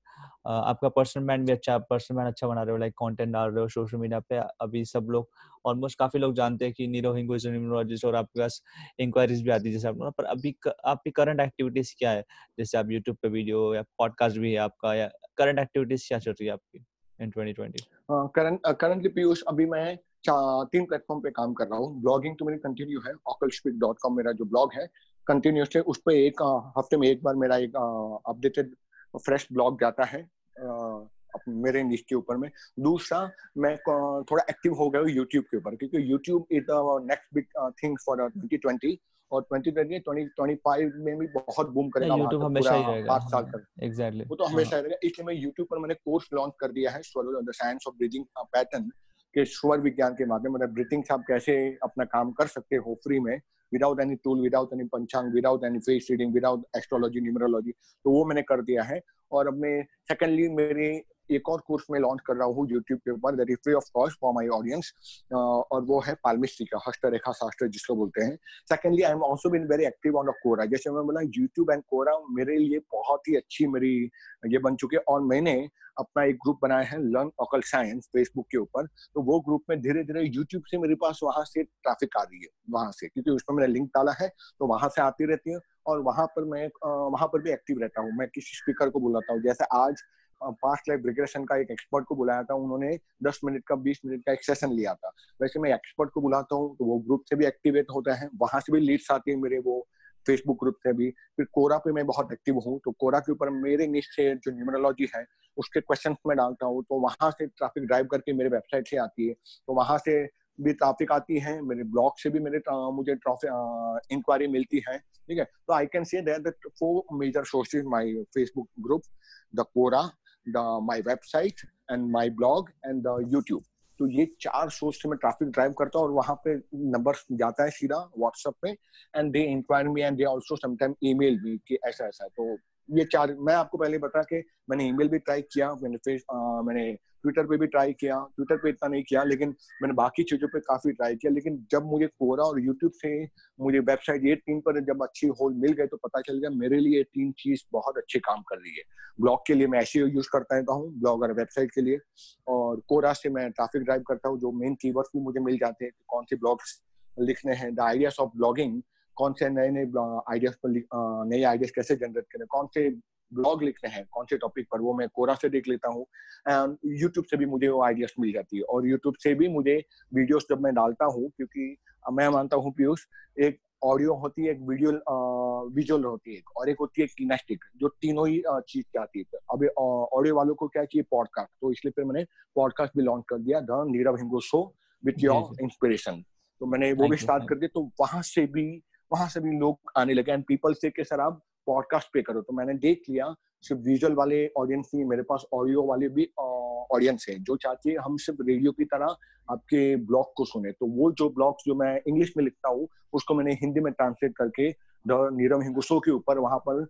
आपका पर्सनल ब्रांड भी अच्छा पर्सनल ब्रांड अच्छा बना रहे हो? लाइक कंटेंट डाल रहे हो सोशल मीडिया पे? अभी सब लोग ऑलमोस्ट काफ़ी लोग जानते हैं कि नीरो हिंगो इज़ न्यूमरोलॉजिस्ट और आपके पास इंक्वायरीज भी आती है जैसे आप पर अभी आपकी करंट एक्टिविटीज़ क्या है? जैसे आप यूट्यूब पे वीडियो या पॉडकास्ट भी है आपका या करंट एक्टिविटीज़ क्या चल रही है आपकी? इन 2020 करंट करंटली पीयूष अभी मैं तीन प्लेटफॉर्म पे काम कर रहा हूँ। ब्लॉगिंग तो मेरी कंटिन्यू है। Occalspeak.com मेरा जो ब्लॉग है कंटिन्यूस है उस पर एक हफ़्ते में एक बार मेरा एक अपडेटेड फ्रेश ब्लॉग जाता है मेरे निश के ऊपर में। दूसरा, मैं थोड़ा एक्टिव हो गया हूँ यूट्यूब के ऊपर, क्योंकि YouTube is the next big thing for twenty twenty और twenty twenty twenty twenty five में भी बहुत बूम करेगा यूट्यूब हमेशा ही रहेगा। पाँच साल तक। एग्जैक्टली वो तो हमेशा हाँ. रहेगा। इसलिए मैं यूट्यूब पर मैंने कोर्स लॉन्च कर दिया है स्वलो the science of breathing pattern के स्वर विज्ञान के माध्यम मतलब ब्रीथिंग से आप कैसे अपना काम कर सकते हो फ्री में without any tool without any panchang without any face reading without astrology numerology तो वो मैंने कर दिया है। और अब मैं सेकेंडली मेरे एक और कोर्स में लॉन्च कर रहा हूँ यूट्यूब के ऊपर that is free of cost for my audience और वो है पालमिस्ट्री का हस्त रेखा शास्त्र जिसको बोलते हैं। Secondly I am also been very active on the Quora जैसे मैं बोला यूट्यूब एंड कोरा मेरे लिए बहुत ही अच्छी मेरी ये बन चुकी और मैंने अपना एक ग्रुप बनाया है लर्न ऑकल साइंस फेसबुक के ऊपर। तो वो ग्रुप में धीरे धीरे यूट्यूब से मेरे पास वहाँ से ट्रैफ़िक आ रही है, वहाँ से, क्योंकि उसमें मैंने लिंक डाला है तो वहाँ से आती रहती है, और वहाँ पर मैं वहाँ पर भी एक्टिव रहता हूँ। मैं किसी स्पीकर को बुलाता हूँ, जैसे आज पास्ट लाइफ रिग्रेशन का एक एक्सपर्ट को बुलाया था, उन्होंने 10 मिनट का 20 मिनट का एक सेशन लिया था। वैसे मैं एक्सपर्ट को बुलाता हूँ तो वो ग्रुप से भी एक्टिवेट होता है, वहाँ से भी लीड्स आती है मेरे वो फेसबुक ग्रुप से भी। फिर कोरा पे मैं बहुत एक्टिव हूँ तो कोरा के ऊपर मेरे निश्चय जो न्यूमरोलॉजी है, उसके क्वेश्चन में डालता हूँ तो वहाँ से ट्रैफ़िक ड्राइव करके मेरे वेबसाइट से आती है। तो वहाँ से भी ट्रैफ़िक आती है, मेरे ब्लॉग से भी मेरे मुझे इंक्वायरी मिलती है, ठीक है? तो I can say that four major sources my Facebook group the Quora website and my blog and the YouTube. तो ये चार सोर्स से मैं ट्रैफ़िक ड्राइव करता हूँ और वहाँ पे नंबर जाता है सीधा व्हाट्सएप पे and they enquire me and they also sometime email भी कि ऐसा ऐसा तो ये चार, मैं आपको पहले बता के मैंने ईमेल भी ट्राई किया, मैंने फेस मैंने ट्विटर पे भी ट्राई किया ट्विटर पे इतना नहीं किया, लेकिन मैंने बाकी चीज़ों पे काफ़ी ट्राई किया। लेकिन जब मुझे कोरा और यूट्यूब से मुझे वेबसाइट ये तीन पर जब अच्छी होल मिल गए तो पता चल गया मेरे लिए तीन चीज़ बहुत अच्छे काम कर रही है। ब्लॉग के लिए मैं ऐसे यूज़ करता रहता हूँ ब्लॉग और वेबसाइट के लिए। और कोरा से मैं ट्राफिक ड्राइव करता हूँ, जो मेन कीवर्ड्स भी मुझे मिल जाते हैं कौन से ब्लॉग्स लिखने हैं द आइडियाज़ ऑफ़ ब्लॉगिंग कौन से नए नए आइडियाज़ पर नए आइडियाज़ कैसे जनरेट करें, कौन से ब्लॉग लिखते हैं कौन से टॉपिक पर वो मैं कोरा से देख लेता हूँ। एंड यूट्यूब से भी मुझे वो आइडियाज़ मिल जाती है। और यूट्यूब से भी मुझे वीडियोस जब मैं डालता हूँ क्योंकि मैं मानता हूँ पीयूष एक ऑडियो होती है एक वीडियो विजुअल होती है और एक होती है किनेस्टिक जो तीनों ही चीज़ की आती है। अभी ऑडियो वालों को क्या चाहिए? पॉडकास्ट तो इसलिए फिर मैंने पॉडकास्ट भी लॉन्च कर दिया the Neerav Hingo show with your inspiration तो मैंने वो भी स्टार्ट कर दिया तो वहाँ से भी वहाँ से भी लोग आने लगे। एंड पीपल से के सर आप पॉडकास्ट पे करो तो मैंने देख लिया, सिर्फ़ विजुअल वाले ऑडियंस नहीं, मेरे पास ऑडियो वाले भी ऑडियंस है, जो चाहती है हम सिर्फ़ रेडियो की तरह आपके ब्लॉग को सुने। तो वो जो ब्लॉग्स जो मैं इंग्लिश में लिखता हूँ, उसको मैंने हिंदी में ट्रांसलेट करके द नीरव हिंगुसो के ऊपर वहाँ पर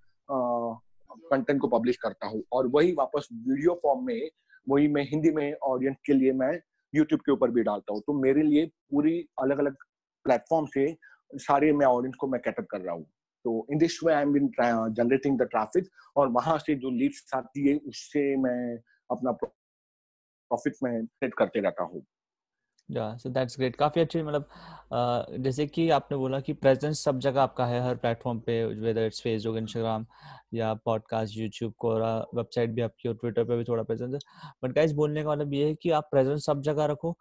कंटेंट को पब्लिश करता हूँ। और वही वापस वीडियो फॉर्म में, वही मैं हिंदी में ऑडियंस के लिए मैं यूट्यूब के ऊपर भी डालता हूँ। तो मेरे लिए पूरी अलग अलग प्लेटफॉर्म से सारे मैं ऑडियंस को मैं कैटर कर रहा हूँ। तो in this way I been generating the traffic और वहाँ से जो लीड्स आती है, उससे मैं अपना प्रॉफिट में सेट करते रहता हूँ। या सो दैट्स ग्रेट काफ़ी अच्छी मतलब जैसे कि आपने बोला कि प्रेजेंस सब जगह आपका है, हर प्लेटफॉर्म पे वेदर इट्स फेसबुक इंस्टाग्राम या पॉडकास्ट यूट्यूब कोरा वेबसाइट भी आपकी और ट्विटर पे भी थोड़ा प्रेजेंस है। बट गाइस बोलने का मतलब ये है कि आप प्रेजेंस सब जगह रखो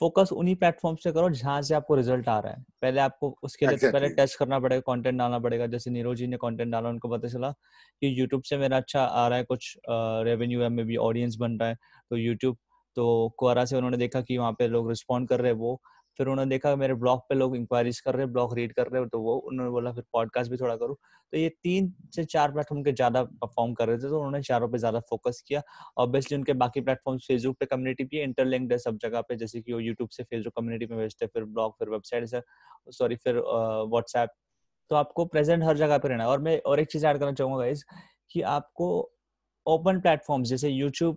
फोकस उन्हीं प्लेटफॉर्म से करो जहाँ से आपको रिज़ल्ट आ रहा है पहले आपको उसके लिए exactly. तो पहले टेस्ट करना पड़ेगा कंटेंट डालना पड़ेगा जैसे नीरो जी ने कंटेंट डाला उनको पता चला कि यूट्यूब से मेरा अच्छा आ रहा है कुछ रेवेन्यू है मे बी ऑडियंस बन रहा है तो यूट्यूब तो कुरा से उन्होंने देखा कि वहाँ पे लोग रिस्पॉन्ड कर रहे हैं वो फिर उन्होंने देखा मेरे ब्लॉग पे लोग इंक्वायरीज कर रहे हैं ब्लॉग रीड कर रहे हैं तो वो उन्होंने बोला, फिर पॉडकास्ट भी थोड़ा करूँ। तो ये तीन से चार प्लेटफॉर्म के ज़्यादा परफॉर्म कर रहे थे तो उन्होंने चारों पे ज़्यादा फोकस किया। ऑब्वियसली उनके बाकी प्लेटफॉर्म फेसबुक पे कम्युनिटी भी इंटरलिंक्ड है सब जगह पे, जैसे कि वो यूट्यूब से फेसबुक कम्युनिटी में भेजते फिर ब्लॉग फिर वेबसाइट से सॉरी फिर व्हाट्सएप तो आपको प्रेजेंट हर जगह पे रहना और मैं और एक चीज़ ऐड करना चाहूँगा गाइज़ कि आपको ओपन प्लेटफॉर्म जैसे यूट्यूब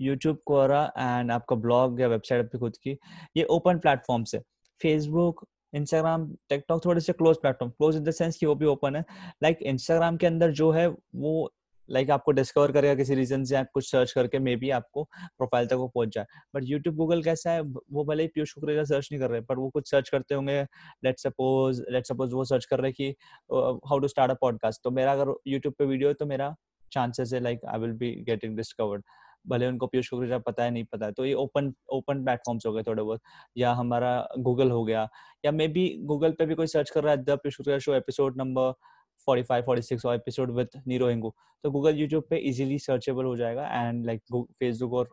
यूट्यूब कोरा एंड आपका ब्लॉग या वेबसाइट आपकी खुद की ये ओपन प्लेटफॉर्म से फेसबुक इंस्टाग्राम टिकटॉक थोड़े से close platform close in the sense कि वो भी ओपन है। लाइक like, इंस्टाग्राम के अंदर जो है वो लाइक like आपको डिस्कवर करेगा किसी रीजन से आप कुछ सर्च करके मे बी आपको प्रोफ़ाइल तक वो पहुँच जाए। बट यूट्यूब गूगल कैसा है वो भले ही पीयूष कुकरेजा सर्च नहीं कर रहे पर वो कुछ सर्च करते होंगे। लेट सपोज़ लेट सपोज़ वो सर्च कर रहे कि how to start a podcast तो मेरा अगर यूट्यूब पे वीडियो है तो मेरा चांसेस है like I will be getting discovered भले उनको पीयूष कुकरेजा पता है नहीं पता है। तो ये ओपन ओपन प्लेटफॉर्म्स हो गए थोड़े बहुत। या हमारा गूगल हो गया या मे बी गूगल पे भी कोई सर्च कर रहा है the Piyush Kukreja show episode number 45 46 और एपिसोड विद नीरो हिंगू तो गूगल यूट्यूब पे इजीली सर्चेबल हो जाएगा एंड लाइक फेसबुक और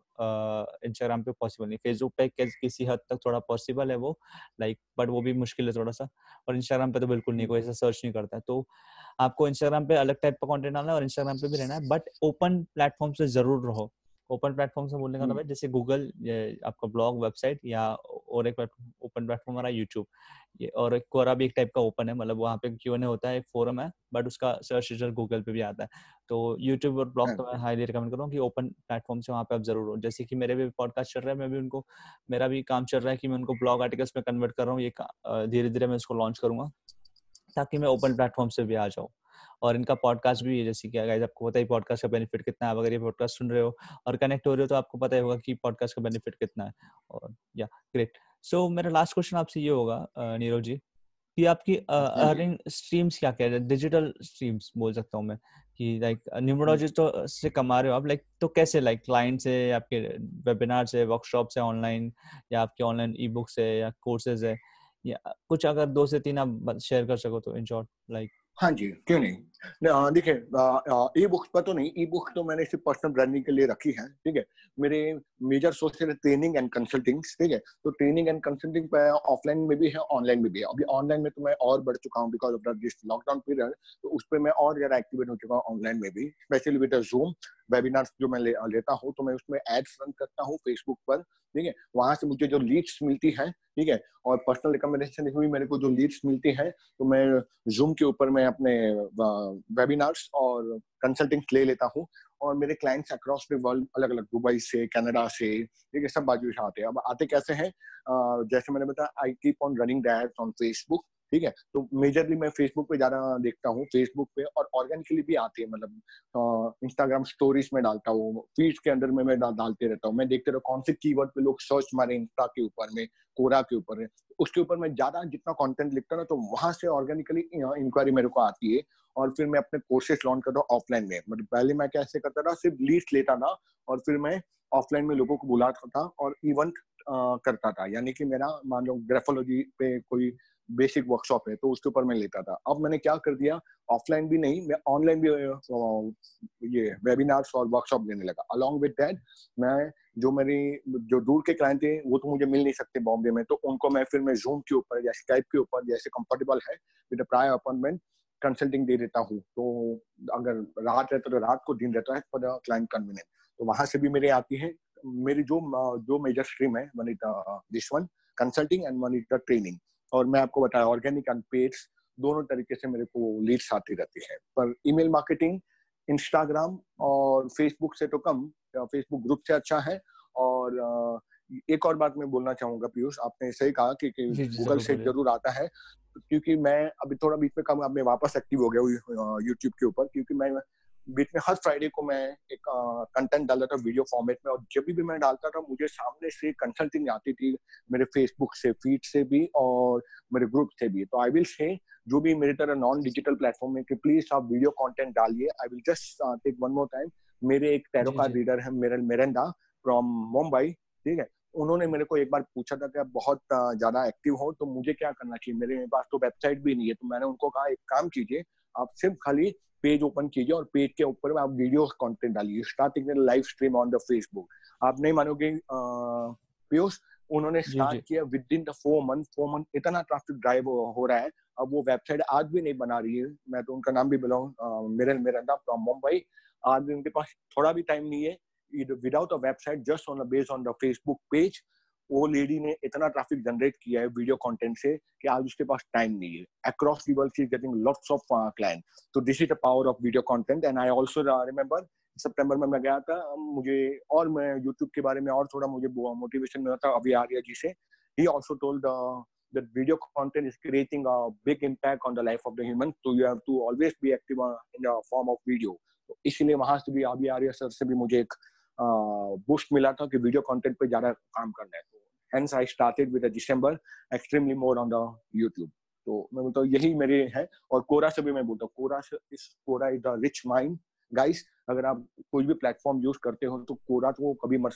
इंस्टाग्राम uh, पे पॉसिबल नहीं। फेसबुक पे किसी हद तक थोड़ा पॉसिबल है वो लाइक like, बट वो भी मुश्किल है थोड़ा सा और इंस्टाग्राम पे तो बिल्कुल नहीं कोई ऐसा सर्च नहीं करता है। तो आपको इंस्टाग्राम पे अलग टाइप का कंटेंट डालना है और इंस्टाग्राम पे भी रहना है बट ओपन प्लेटफॉर्म से ज़रूर रहो। ओपन प्लेटफॉर्म से बोलने का मतलब है। जैसे गूगल आपका ब्लॉग वेबसाइट या और एक ओपन प्लेटफॉर्म हमारा यूट्यूब। ये और एक कोरा भी एक टाइप का ओपन है मतलब वहाँ पे क्यों नहीं होता है एक फोरम है बट उसका सर्च रिज़ल्ट गूगल पे भी आता है। तो यूट्यूब और ब्लॉग तो मैं हाईली रिकमेंड करूँ कि ओपन प्लेटफॉर्म से वहाँ पे आप ज़रूर हो। जैसे कि मेरे भी पॉडकास्ट चल रहा है मैं भी उनको मेरा भी काम चल रहा है कि मैं उनको ब्लॉग आर्टिकल्स में कन्वर्ट कर रहा हूँ ये धीरे धीरे मैं उसको लॉन्च करूँगा ताकि मैं ओपन प्लेटफॉर्म से भी आ जाऊँ। और इनका पॉडकास्ट भी है जैसे कि गाइस आपको पता ही पॉडकास्ट का बेनिफिट कितना है अगर ये पॉडकास्ट सुन रहे हो और कनेक्ट हो रहे हो तो आपको पता ही होगा कि पॉडकास्ट का बेनिफिट कितना है और या ग्रेट। सो मेरा लास्ट क्वेश्चन आपसे ये होगा नीरव जी कि आपकी अर्निंग स्ट्रीम्स क्या क्या है? डिजिटल स्ट्रीम्स बोल सकता हूँ मैं कि लाइक न्यूमरोलॉजी तो से कमा रहे हो आप लाइक तो कैसे लाइक क्लाइंट से आपके वेबिनार से वर्कशॉप से ऑनलाइन या आपके ऑनलाइन ई बुक से या कोर्सेज है या कुछ अगर दो से तीन आप शेयर कर सको तो इन शॉर्ट लाइक हाँ जी क्यों नहीं? देखिए ई बुक्स पर तो नहीं ई बुक तो मैंने सिर्फ़ पर्सनल ब्रांडिंग के लिए रखी है ठीक है। मेरे मेजर सोर्स है ट्रेनिंग एंड कंसल्टिंग ठीक है। तो ट्रेनिंग एंड कंसल्टिंग पे ऑफलाइन में भी है ऑनलाइन में भी है। अभी ऑनलाइन में तो मैं और बढ़ चुका हूँ because of this lockdown period तो उस पर मैं और ज़्यादा एक्टिवेट हो चुका हूँ ऑनलाइन में भी स्पेशली विद जूम वेबिनार जो मैं ले, लेता हूँ तो मैं उसमें एड्स रन करता हूँ फेसबुक पर ठीक है। वहाँ से मुझे जो लीड्स मिलती है ठीक है और पर्सनल रिकमेंडेशन हुई मेरे को जो लीड्स मिलती है तो मैं जूम के ऊपर मैं अपने वेबिनार्स और कंसल्टिंग ले लेता हूँ। और मेरे क्लाइंट्स अक्रॉस द वर्ल्ड अलग अलग दुबई से, कनाडा से, ये सब बाजू से आते हैं। अब आते कैसे हैं? जैसे मैंने बताया I keep on running that on Facebook ठीक है? तो मेजरली मैं फेसबुक पे ज़्यादा देखता हूँ फेसबुक पे और ऑर्गेनिकली भी आती है मतलब इंस्टाग्राम स्टोरीज में डालता हूँ फ़ीड के अंदर में मैं डा, डालते रहता हूँ। मैं देखते रहता कौन से कीवर्ड पे लोग सर्च मारे इंस्टा के ऊपर में कोरा के ऊपर उसके ऊपर मैं ज़्यादा जितना कंटेंट लिखता ना तो वहाँ से ऑर्गेनिकली इंक्वायरी मेरे को आती है और फिर मैं अपने कोर्सेज लॉन्च करता हूँ ऑफलाइन में। मतलब पहले मैं कैसे करता था सिर्फ़ लीस्ट लेता था और फिर मैं ऑफलाइन में लोगों को बुलाता था और इवेंट करता था। यानी कि मेरा, मान लो, ग्रेफोलॉजी पे कोई बेसिक वर्कशॉप है तो उसके ऊपर मैं लेता था। अब मैंने क्या कर दिया, ऑफलाइन भी नहीं, मैं ऑनलाइन भी ये वेबिनार्स और वर्कशॉप लेने लगा। अलॉन्ग विद दैट मैं, जो मेरी, जो दूर के क्लाइंट थे वो तो मुझे मिल नहीं सकते बॉम्बे में तो उनको मैं फिर मैं जूम के ऊपर या स्काइप के ऊपर, जैसे कंफर्टेबल है विद प्रायर अपॉइंटमेंट कंसल्टिंग दे देता हूँ। तो अगर रात रहता तो रात को दिन रहता है फॉर द क्लाइंट कन्वीनियंट तो वहाँ से भी मेरे आती है मेरी जो जो मेजर स्ट्रीम है one is this one consulting and one is the training और मैं आपको बताया ऑर्गेनिक एंड पेड दोनों तरीके से मेरे को लीड्स आती रहती है। पर ईमेल मार्केटिंग इंस्टाग्राम और फेसबुक से तो कम फेसबुक ग्रुप से अच्छा है। और एक और बात मैं बोलना चाहूँगा पीयूष आपने सही कहा कि, कि गूगल से ज़रूर आता है क्योंकि मैं अभी थोड़ा बीच में कम अब मैं वापस एक्टिव हो गया यूट्यूब के ऊपर क्योंकि मैं बीच में हर फ्राइडे को मैं एक कंटेंट डालता था वीडियो फॉर्मेट में और जब भी मैं डालता था मुझे सामने से कंसल्टिंग आती थी मेरे फेसबुक से फ़ीड से भी और मेरे ग्रुप से भी। तो आई विल से जो भी मेरी तरह नॉन डिजिटल प्लेटफॉर्म में कि प्लीज़ आप वीडियो कंटेंट डालिए। I will just take one more time मेरे एक टैरो रीडर है मेरे मेरेंडा फ्रॉम मुंबई ठीक है? उन्होंने मेरे को एक बार पूछा था कि आप बहुत ज़्यादा एक्टिव हो तो मुझे क्या करना चाहिए? मेरे पास तो वेबसाइट भी नहीं है तो मैंने उनको कहा एक काम कीजिए आप सिर्फ़ खाली पेज ओपन कीजिए और पेज के ऊपर आप वीडियो कंटेंट डालिए। Starting live stream on the Facebook आप नहीं मानोगे पीयूष उन्होंने स्टार्ट किया with in the four month four month इतना ट्रैफ़िक ड्राइव हो रहा है। अब वो वेबसाइट आज भी नहीं बना रही है। मैं तो उनका नाम भी बुलाऊं मेरे मेरा नाम फ्रॉम मुंबई आज भी उनके पास थोड़ा भी टाइम नहीं है। Without a website just on based on the Facebook page वो लेडी ने इतना ट्रैफ़िक जनरेट किया है वीडियो कंटेंट से कि आज उसके पास टाइम नहीं है। Across the world she is getting lots of client तो this is the power of video content and I also remember सितंबर में मैं गया था मुझे और मैं यूट्यूब के बारे में और थोड़ा मुझे मोटिवेशन मिला था अभी आर्या जी से। He also told that video content is creating a big impact on the life of the human. So you have to always be active in the form of video. तो इसीलिए वहाँ से भी अभी आर्य सर से भी मुझे एक बूस्ट मिला था कि वीडियो कंटेंट पे ज़्यादा काम करना है। तो hence I started with a December, extremely more on the YouTube. तो मैं बोलता हूँ, यही मेरे है। और कोरा से भी मैं बोलता हूँ, कोरा से, इस Quora is the rich mind guys अगर आप कोई भी प्लेटफॉर्म यूज़ करते हो तो कोरा को कभी मत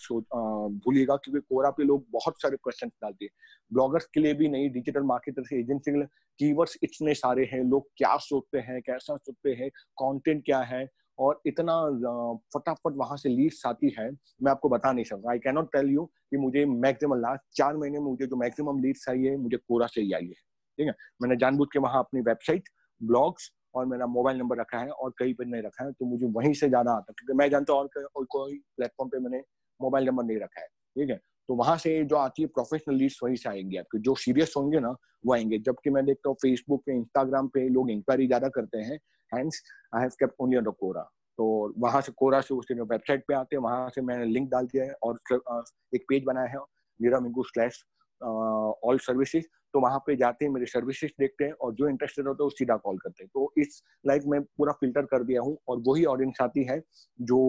भूलिएगा, क्योंकि कोरा पे लोग बहुत सारे क्वेश्चन डालते हैं। ब्लॉगर्स के लिए भी नहीं डिजिटल मार्केटर्स एजेंसी के लिए कीवर्ड्स इतने सारे हैं, लोग क्या सोचते हैं, कैसा सोचते हैं कंटेंट क्या है और इतना फटाफट वहाँ से लीड्स आती है, मैं आपको बता नहीं सकता। आई कैनॉट टेल यू कि मुझे मैक्सिमम लास्ट चार महीने में मुझे जो मैक्सिमम लीड्स आई है, मुझे कोरा से ही आई है। ठीक है? मैंने जानबूझ के वहाँ अपनी वेबसाइट ब्लॉग्स और मेरा मोबाइल नंबर रखा है और कहीं पर नहीं रखा है तो मुझे वहीं से जाना आता है, क्योंकि मैं जानता हूँ और कोई प्लेटफॉर्म पे मैंने मोबाइल नंबर नहीं रखा है। ठीक है? तो वहाँ से जो आती है प्रोफेशनल लीड्स वहीं से आएँगे आपके। जो सीरियस होंगे ना, वो आएँगे। जबकि मैं देखता हूँ फेसबुक पे इंस्टाग्राम पे लोग इंक्वायरी ज़्यादा करते हैं। Hence I have kept only on Quora तो वहाँ से कोरा से उसके वेबसाइट पे आते हैं। वहाँ से मैंने लिंक डाल दिया है और एक पेज बनाया है Neera Mingu slash all services तो वहाँ पे जाते हैं, मेरे सर्विसेज़ देखते हैं और जो इंटरेस्टेड होता है, वो सीधा कॉल करते हैं। तो इस लाइक मैं पूरा फ़िल्टर कर दिया हूँ और वही ऑडियंस आती है जो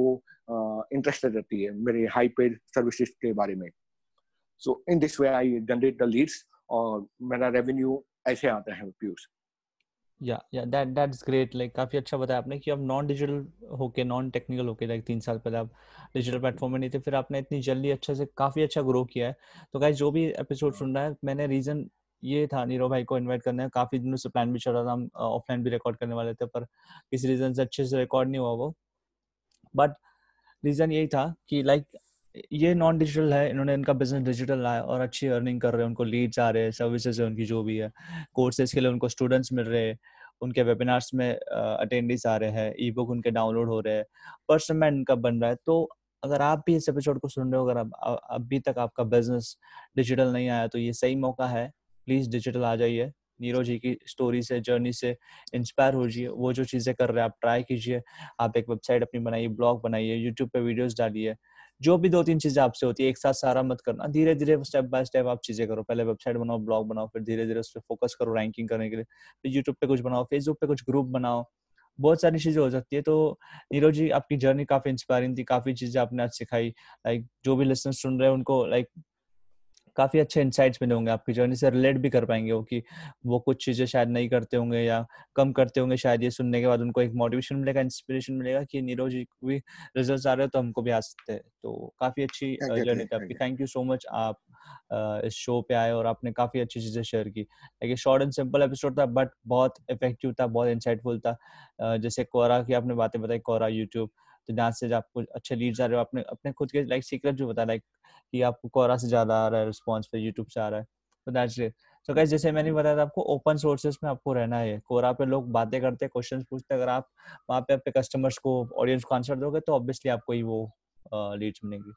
इंटरेस्टेड रहती है मेरे हाई पेड सर्विसेज़ के बारे में। So in this way I generate the leads और मेरा रेवेन्यू ऐसे आता है पीयूष या या दैट दैट्स ग्रेट लाइक काफ़ी अच्छा बताया आपने कि आप नॉन डिजिटल होके नॉन टेक्निकल होके लाइक तीन साल पहले आप डिजिटल प्लेटफॉर्म में नहीं थे, फिर आपने इतनी जल्दी अच्छे से काफ़ी अच्छा ग्रो किया है। तो गाइस जो भी एपिसोड सुन रहा है, मैंने रीजन ये था नीरो भाई को इनवाइट करने का। काफ़ी दिनों से प्लान भी चल रहा था, हम ऑफलाइन भी रिकॉर्ड करने वाले थे, पर किसी रीजन से अच्छे से रिकॉर्ड नहीं हुआ वो। बट रीजन यही था कि लाइक ये नॉन डिजिटल है, इन्होंने इनका बिज़नेस डिजिटल लाया और अच्छी अर्निंग कर रहे हैं, उनको लीड्स आ रहे हैं सर्विसेज़ है, उनकी जो भी है। कोर्सेज के लिए उनको स्टूडेंट्स मिल रहे हैं, उनके वेबिनार्स में अटेंडीज आ रहे हैं ई बुक उनके डाउनलोड हो रहे हैं पर्सनल इनकम बन रहा है। तो अगर आप भी इस एपिसोड को सुन रहे हो, अगर अब अभी तक आपका बिज़नेस डिजिटल नहीं आया तो ये सही मौका है। प्लीज़ डिजिटल आ जाइए। नीरो जी की स्टोरी से जर्नी से इंस्पायर हो जाइए। वो जो चीज़ें कर रहे हैं, आप ट्राई कीजिए। आप एक वेबसाइट अपनी बनाइए ब्लॉग बनाइए यूट्यूब पे वीडियोस डालिए। जो भी दो तीन चीज़ें आपसे होती है, एक साथ सारा मत करना। धीरे धीरे स्टेप बाय स्टेप आप चीज़ें करो। पहले वेबसाइट बनाओ ब्लॉग बनाओ, फिर धीरे धीरे उस पर फोकस करो रैंकिंग करने के लिए। फिर यूट्यूब पे कुछ बनाओ फेसबुक पे कुछ ग्रुप बनाओ। बहुत सारी चीज़ें हो सकती है। तो नीरज जी, आपकी जर्नी काफ़ी इंस्पायरिंग थी। काफ़ी चीज़ें आपने आज सिखाई। लाइक जो भी लेसन सुन रहे हैं, उनको लाइक काफ़ी अच्छे इंसाइट्स मिले होंगे आपकी जर्नी से रिलेट भी कर पाएँगे वो कि वो कुछ चीज़ें शायद नहीं करते होंगे या कम करते होंगे शायद ये सुनने के बाद उनको एक मोटिवेशन मिलेगा इंस्पिरेशन मिलेगा कि नीरज जी को भी रिज़ल्ट आ रहे हो तो हमको भी आ सकते हैं। तो काफ़ी अच्छी जर्नी थी आपकी। थैंक यू सो मच आप इस शो पे आए और आपने काफ़ी अच्छी चीज़ें शेयर की। Like short and simple episode था बट बहुत इफ़ेक्टिव था बहुत इंसाइटफुल था। जैसे कोरा की आपने बातें बताई कोरा यूट्यूब तो जहाँ से आपको अच्छे लीड्स आ रहे हो आपने अपने खुद के लाइक सीक्रेट जो बताया लाइक कि आपको कोरा से ज़्यादा आ रहा है रिस्पॉन्स पे यूट्यूब से आ रहा है। तो दैट्स इट तो गाइस जैसे मैंने बताया था आपको ओपन सोर्सेस में आपको रहना है। कोरा पे लोग बातें करते हैं क्वेश्चंस पूछते हैं। अगर आप वहाँ पे अपने कस्टमर्स को ऑडियंस को आंसर दोगे तो ऑब्वियसली आपको ही वो लीड्स मिलेंगी।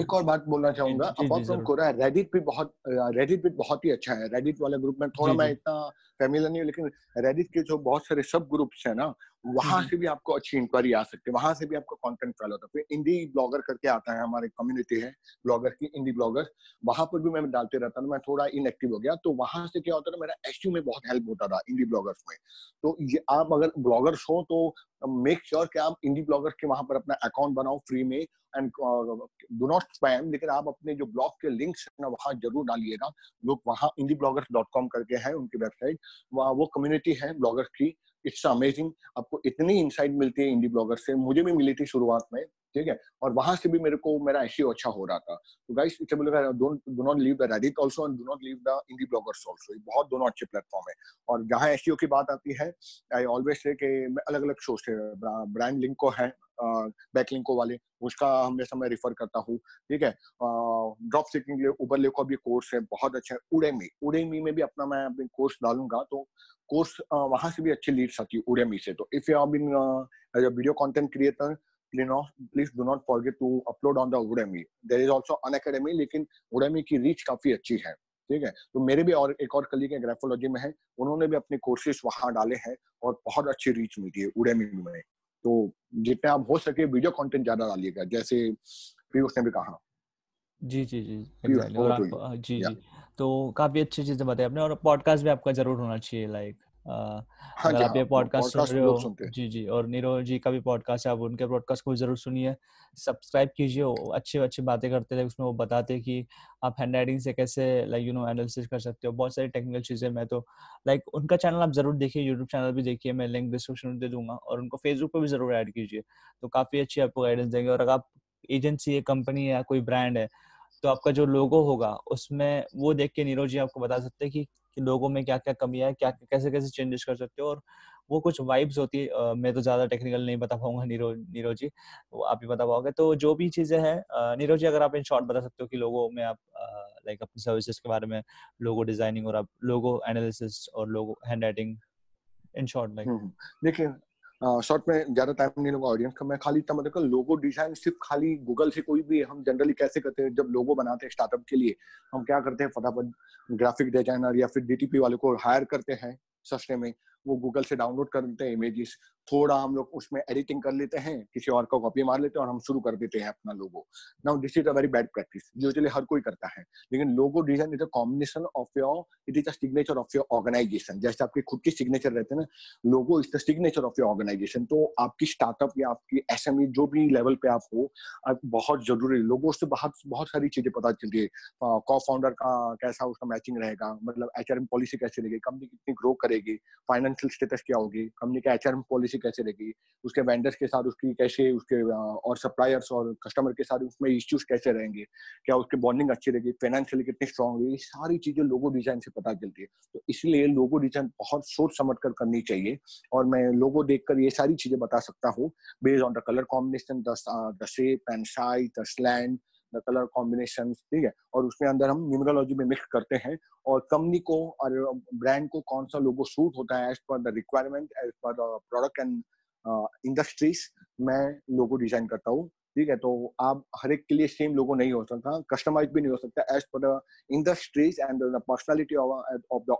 एक और बात बोलना चाहूँगा अपार्ट फ्रॉम कोरा रेडिट भी बहुत रेडिट भी बहुत ही अच्छा है। रेडिट वाले ग्रुप में थोड़ा मैं इतना फैमिलियर नहीं हूँ लेकिन रेडिट के जो बहुत सारे सब ग्रुप्स है ना वहाँ से भी आपको अच्छी इंक्वायरी आ सकती है वहाँ से भी आपको कंटेंट फैल होता है। फिर इंडी ब्लॉगर करके आता है हमारे कम्युनिटी है ब्लॉगर की इंडी ब्लॉगर वहाँ पर भी मैं डालते रहता था मैं थोड़ा इनएक्टिव हो गया तो वहाँ से क्या होता था मेरा एस में बहुत हेल्प होता था इंडी ब्लॉगर्स में। तो ये आप अगर ब्लॉगर्स हो तो मेक श्योर कि आप इंडी ब्लॉगर के वहाँ पर अपना अकाउंट बनाओ फ्री में एंड डू नॉट स्पैम लेकिन आप अपने जो ब्लॉग के लिंक्स है ना वहाँ ज़रूर डालिएगा। लोग वहाँ इंडी ब्लॉगर्स डॉट कॉम करके है उनकी वेबसाइट वहाँ वो कम्युनिटी है ब्लॉगर्स की इट्स अमेजिंग आपको इतनी इंसाइट मिलती है इंडी ब्लॉगर से। मुझे भी मिली थी शुरुआत में। ठीक है? और वहाँ से भी मेरे को, मेरा एसईओ अच्छा हो रहा था। तो गाइस इसे बोलेगा don't do not leave the Reddit also and do not leave the Indi bloggers also ये बहुत दोनों अच्छे प्लेटफॉर्म है। और जहाँ एसईओ की बात आती है आई ऑलवेज से कि मैं अलग अलग शो से ब्रांड लिंक को है बैक लिंको वाले, उसका हमेशा मैं रिफर करता हूँ, ठीक है? ड्रॉप सीकिंग के लिए उबर ले का भी कोर्स है, बहुत अच्छा है। उड़ेमी उड़ेमी में भी अपना मैं अपने कोर्स डालूँगा तो कोर्स वहाँ से भी अच्छी लीड्स आती है उड़ेमी से। तो if you have been video content creator please do not forget to upload on the Udemy there is also Unacademy लेकिन उड़ेमी की रीच काफ़ी अच्छी है ठीक है? तो मेरे भी और एक और कलीग है ग्राफोलॉजी में है उन्होंने भी अपने कोर्सेज वहाँ डाले हैं और बहुत अच्छी रीच मिलती है उड़ेमी में। तो जितने आप हो सके वीडियो कंटेंट ज़्यादा डालिएगा जैसे पीयूष ने भी कहा। जी जी जी exactly. और आप, जी जी। तो काफ़ी अच्छी चीज़ें बताई आपने और पॉडकास्ट भी आपका ज़रूर होना चाहिए लाइक हाँ अगर आप ये हाँ पॉडकास्ट सुन रहे हो। जी जी और नीरज जी का भी पॉडकास्ट है आप उनके पॉडकास्ट को ज़रूर सुनिए। सब्सक्राइब कीजिए अच्छी अच्छी बातें करते थे उसमें वो बताते हैं कि आप हैंड राइटिंग से कैसे लाइक यू नो एनालिसिस कर सकते हो। बहुत सारी टेक्निकल चीज़ें मैं तो लाइक उनका चैनल आप ज़रूर देखिए यूट्यूब चैनल भी देखिए मैं लिंक डिस्क्रिप्शन में दे दूँगा। और उनको फेसबुक पे भी ज़रूर ऐड कीजिए तो काफ़ी अच्छी आपको गाइडेंस देंगे। और अगर आप एजेंसी है कंपनी है या कोई ब्रांड है तो आपका जो लोगो होगा उसमें वो देख के नीरज जी आपको बता सकते हैं कि, कि लोगों में क्या क्या कमियाँ है क्या कैसे कैसे चेंजेस कर सकते हो और वो कुछ वाइब्स होती है आ, मैं तो ज़्यादा टेक्निकल नहीं बता पाऊँगा नीरो नीरो जी वो आप ही बता पाओगे तो जो भी चीज़ें हैं नीरो जी अगर आप इन शॉर्ट बता सकते हो कि लोगों में आप लाइक अपनी सर्विसेज़ के बारे में लोगो डिज़ाइनिंग और आप लोगो एनालिसिस और logo hand writing in short hmm, hmm. देखिए शॉर्ट में ज़्यादा टाइम नहीं लगा ऑडियंस का। मैं खाली इतना मतलब लोगो डिज़ाइन सिर्फ़ खाली गूगल से कोई भी हम जनरली कैसे करते हैं, जब लोगो बनाते हैं स्टार्टअप के लिए, हम क्या करते हैं? फटाफट ग्राफिक डिज़ाइनर या फिर डीटीपी वाले को हायर करते हैं, सस्ते में। वो गूगल से डाउनलोड कर लेते हैं इमेजेस थोड़ा हम लोग उसमें एडिटिंग कर लेते हैं, किसी और का कॉपी मार लेते हैं और हम शुरू कर देते हैं अपना logo now this is a very bad practice usually हर कोई करता है। लेकिन logo design is a combination of your it is a signature of your organisation जैसे आपके खुद की सिग्नेचर रहते हैं ना logo is the signature of your organisation तो आपकी स्टार्टअप या आपकी एसएमई जो भी लेवल पे आप हो आप बहुत ज़रूरी लोगो से बहुत बहुत सारी चीज़ें पता चलती है। कॉ फाउंडर का कैसा उसका मैचिंग रहेगा? मतलब एचआरएम पॉलिसी कैसे रहेगी? कंपनी कितनी ग्रो करेगी? फाइनेंशियल स्टेटस क्या होगी? कंपनी का एच पॉलिसी कैसे रहेगी? उसके वेंडर्स के साथ उसकी कैसे, उसके और सप्लायर्स और कस्टमर के साथ उसमें इश्यूज़ कैसे रहेंगे? क्या उसकी बॉन्डिंग अच्छी रहेगी? फाइनेंशियली कितनी स्ट्रांग होगी? सारी चीज़ें लोगो डिज़ाइन से पता चलती है। तो इसलिए लोगो डिज़ाइन बहुत सोच समझ कर करनी चाहिए और मैं लोगो देखकर ये सारी चीज़ें बता सकता हूँ based on the colour combination the shape and size the colour combination ठीक है? और उसमें अंदर हम न्यूमरोलॉजी में मिक्स करते हैं और कंपनी को और ब्रांड को कौन सा लोगो सूट होता है as per the requirement as per the product and industries मैं लोगो डिज़ाइन करता हूँ, ठीक है? तो आप हर एक के लिए सेम लोगो नहीं हो सकता कस्टमाइज भी नहीं हो सकता as per the industries and the personality of the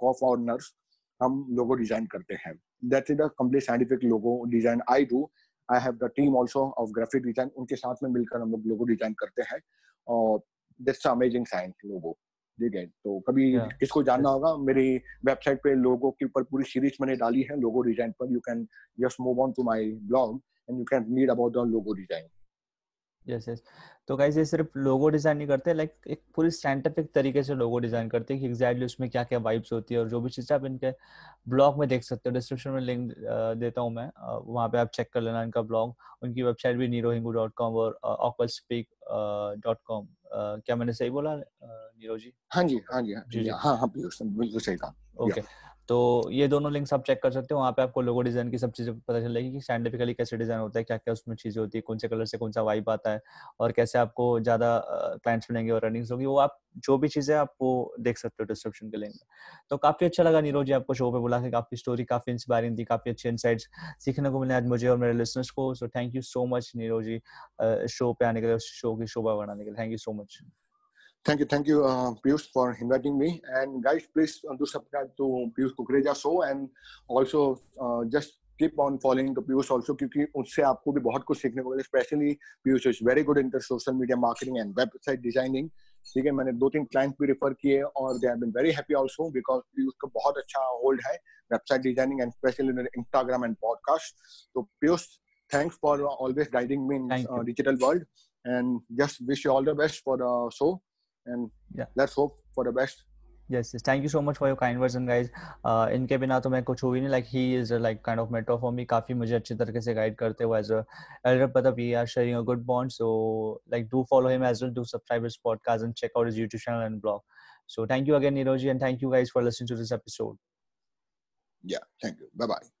of owners हम लोगो डिज़ाइन करते हैं। That is the complete scientific logo design I do I have the team also of graphic design उनके साथ में मिलकर हम लोग लोगो डिज़ाइन करते हैं। और दिट्स अमेजिंग साइंस लोगो ठीक है? तो कभी Yeah. किसको जानना होगा मेरी वेबसाइट पे लोगो के ऊपर पूरी सीरीज़ मैंने डाली है लोगो डिज़ाइन पर। You can just move on to my blog and you can read about the logo design yes yes तो गाइस ये सिर्फ़ लोगो डिज़ाइन नहीं करते लाइक एक पूरी साइंटिफिक तरीके से लोगो डिज़ाइन करते हैं कि एग्जैक्टली उसमें क्या क्या वाइब्स होती है और जो भी चीज़ें आप इनके ब्लॉग में देख सकते हो। डिस्क्रिप्शन में लिंक देता हूँ मैं। वहाँ पे आप चेक कर लेना इनका ब्लॉग उनकी वेबसाइट भी नीरोहिंगू डॉट कॉम और ऑकल स्पीक डॉट कॉम क्या मैंने सही बोला नीरो जी हाँ जी हाँ जी हाँ जी। हाँ हाँ बिल्कुल सही कहा। ओके तो ये दोनों लिंक्स आप चेक कर सकते हो, वहाँ पे आपको लोगो डिज़ाइन की सब चीज़ें पता चलेगी कि साइंटिफिकली कैसे डिज़ाइन होता है क्या क्या उसमें चीज़ें होती है कौन से कलर से कौन सा वाइब आता है और कैसे आपको ज़्यादा क्लाइंट्स मिलेंगे और रनिंग्स होगी, वो आप जो भी चीज़ें आप वो देख सकते हो डिस्क्रिप्शन के लिंक तो काफ़ी अच्छा लगा नीरज जी आपको शो पे बुला के, काफ़ी स्टोरी काफ़ी इंस्पायरिंग थी, काफ़ी अच्छे इनसाइट्स सीखने को मिले आज मुझे और मेरे लिसनर्स को। So thank you so much Neeraj ji show पे आने के लिए शो की शोभा बढ़ाने के लिए। Thank you so much Thank you, thank you, uh, Piyush, for inviting me. And guys, please uh, do subscribe to Piyush Kukreja show and also uh, just keep on following the Piyush also क्योंकि उससे आपको भी बहुत कुछ सीखने को मिले specially Piyush is very good in the social media marketing and website designing ठीक है मैंने दो तीन क्लाइंट भी रेफर किए और they have been very happy also because Piyush का बहुत अच्छा होल्ड है website designing and specially in Instagram and podcast तो Piyush thanks for uh, always guiding me in Thank uh, you. digital world and just wish you all the best for the show and Yeah. let's hope for the best yes yes thank you so much for your kind words and guys uh, इनके बिना तो मैं कुछ हो ही नहीं like he is a like kind of mentor for me काफी मुझे अच्छी तरीके से गाइड करते हुए as a elder brother we are sharing a good bond so like do follow him as well do subscribe his podcast and check out his youtube channel and blog so thank you again Niroji and thank you guys for listening to this episode yeah thank you bye bye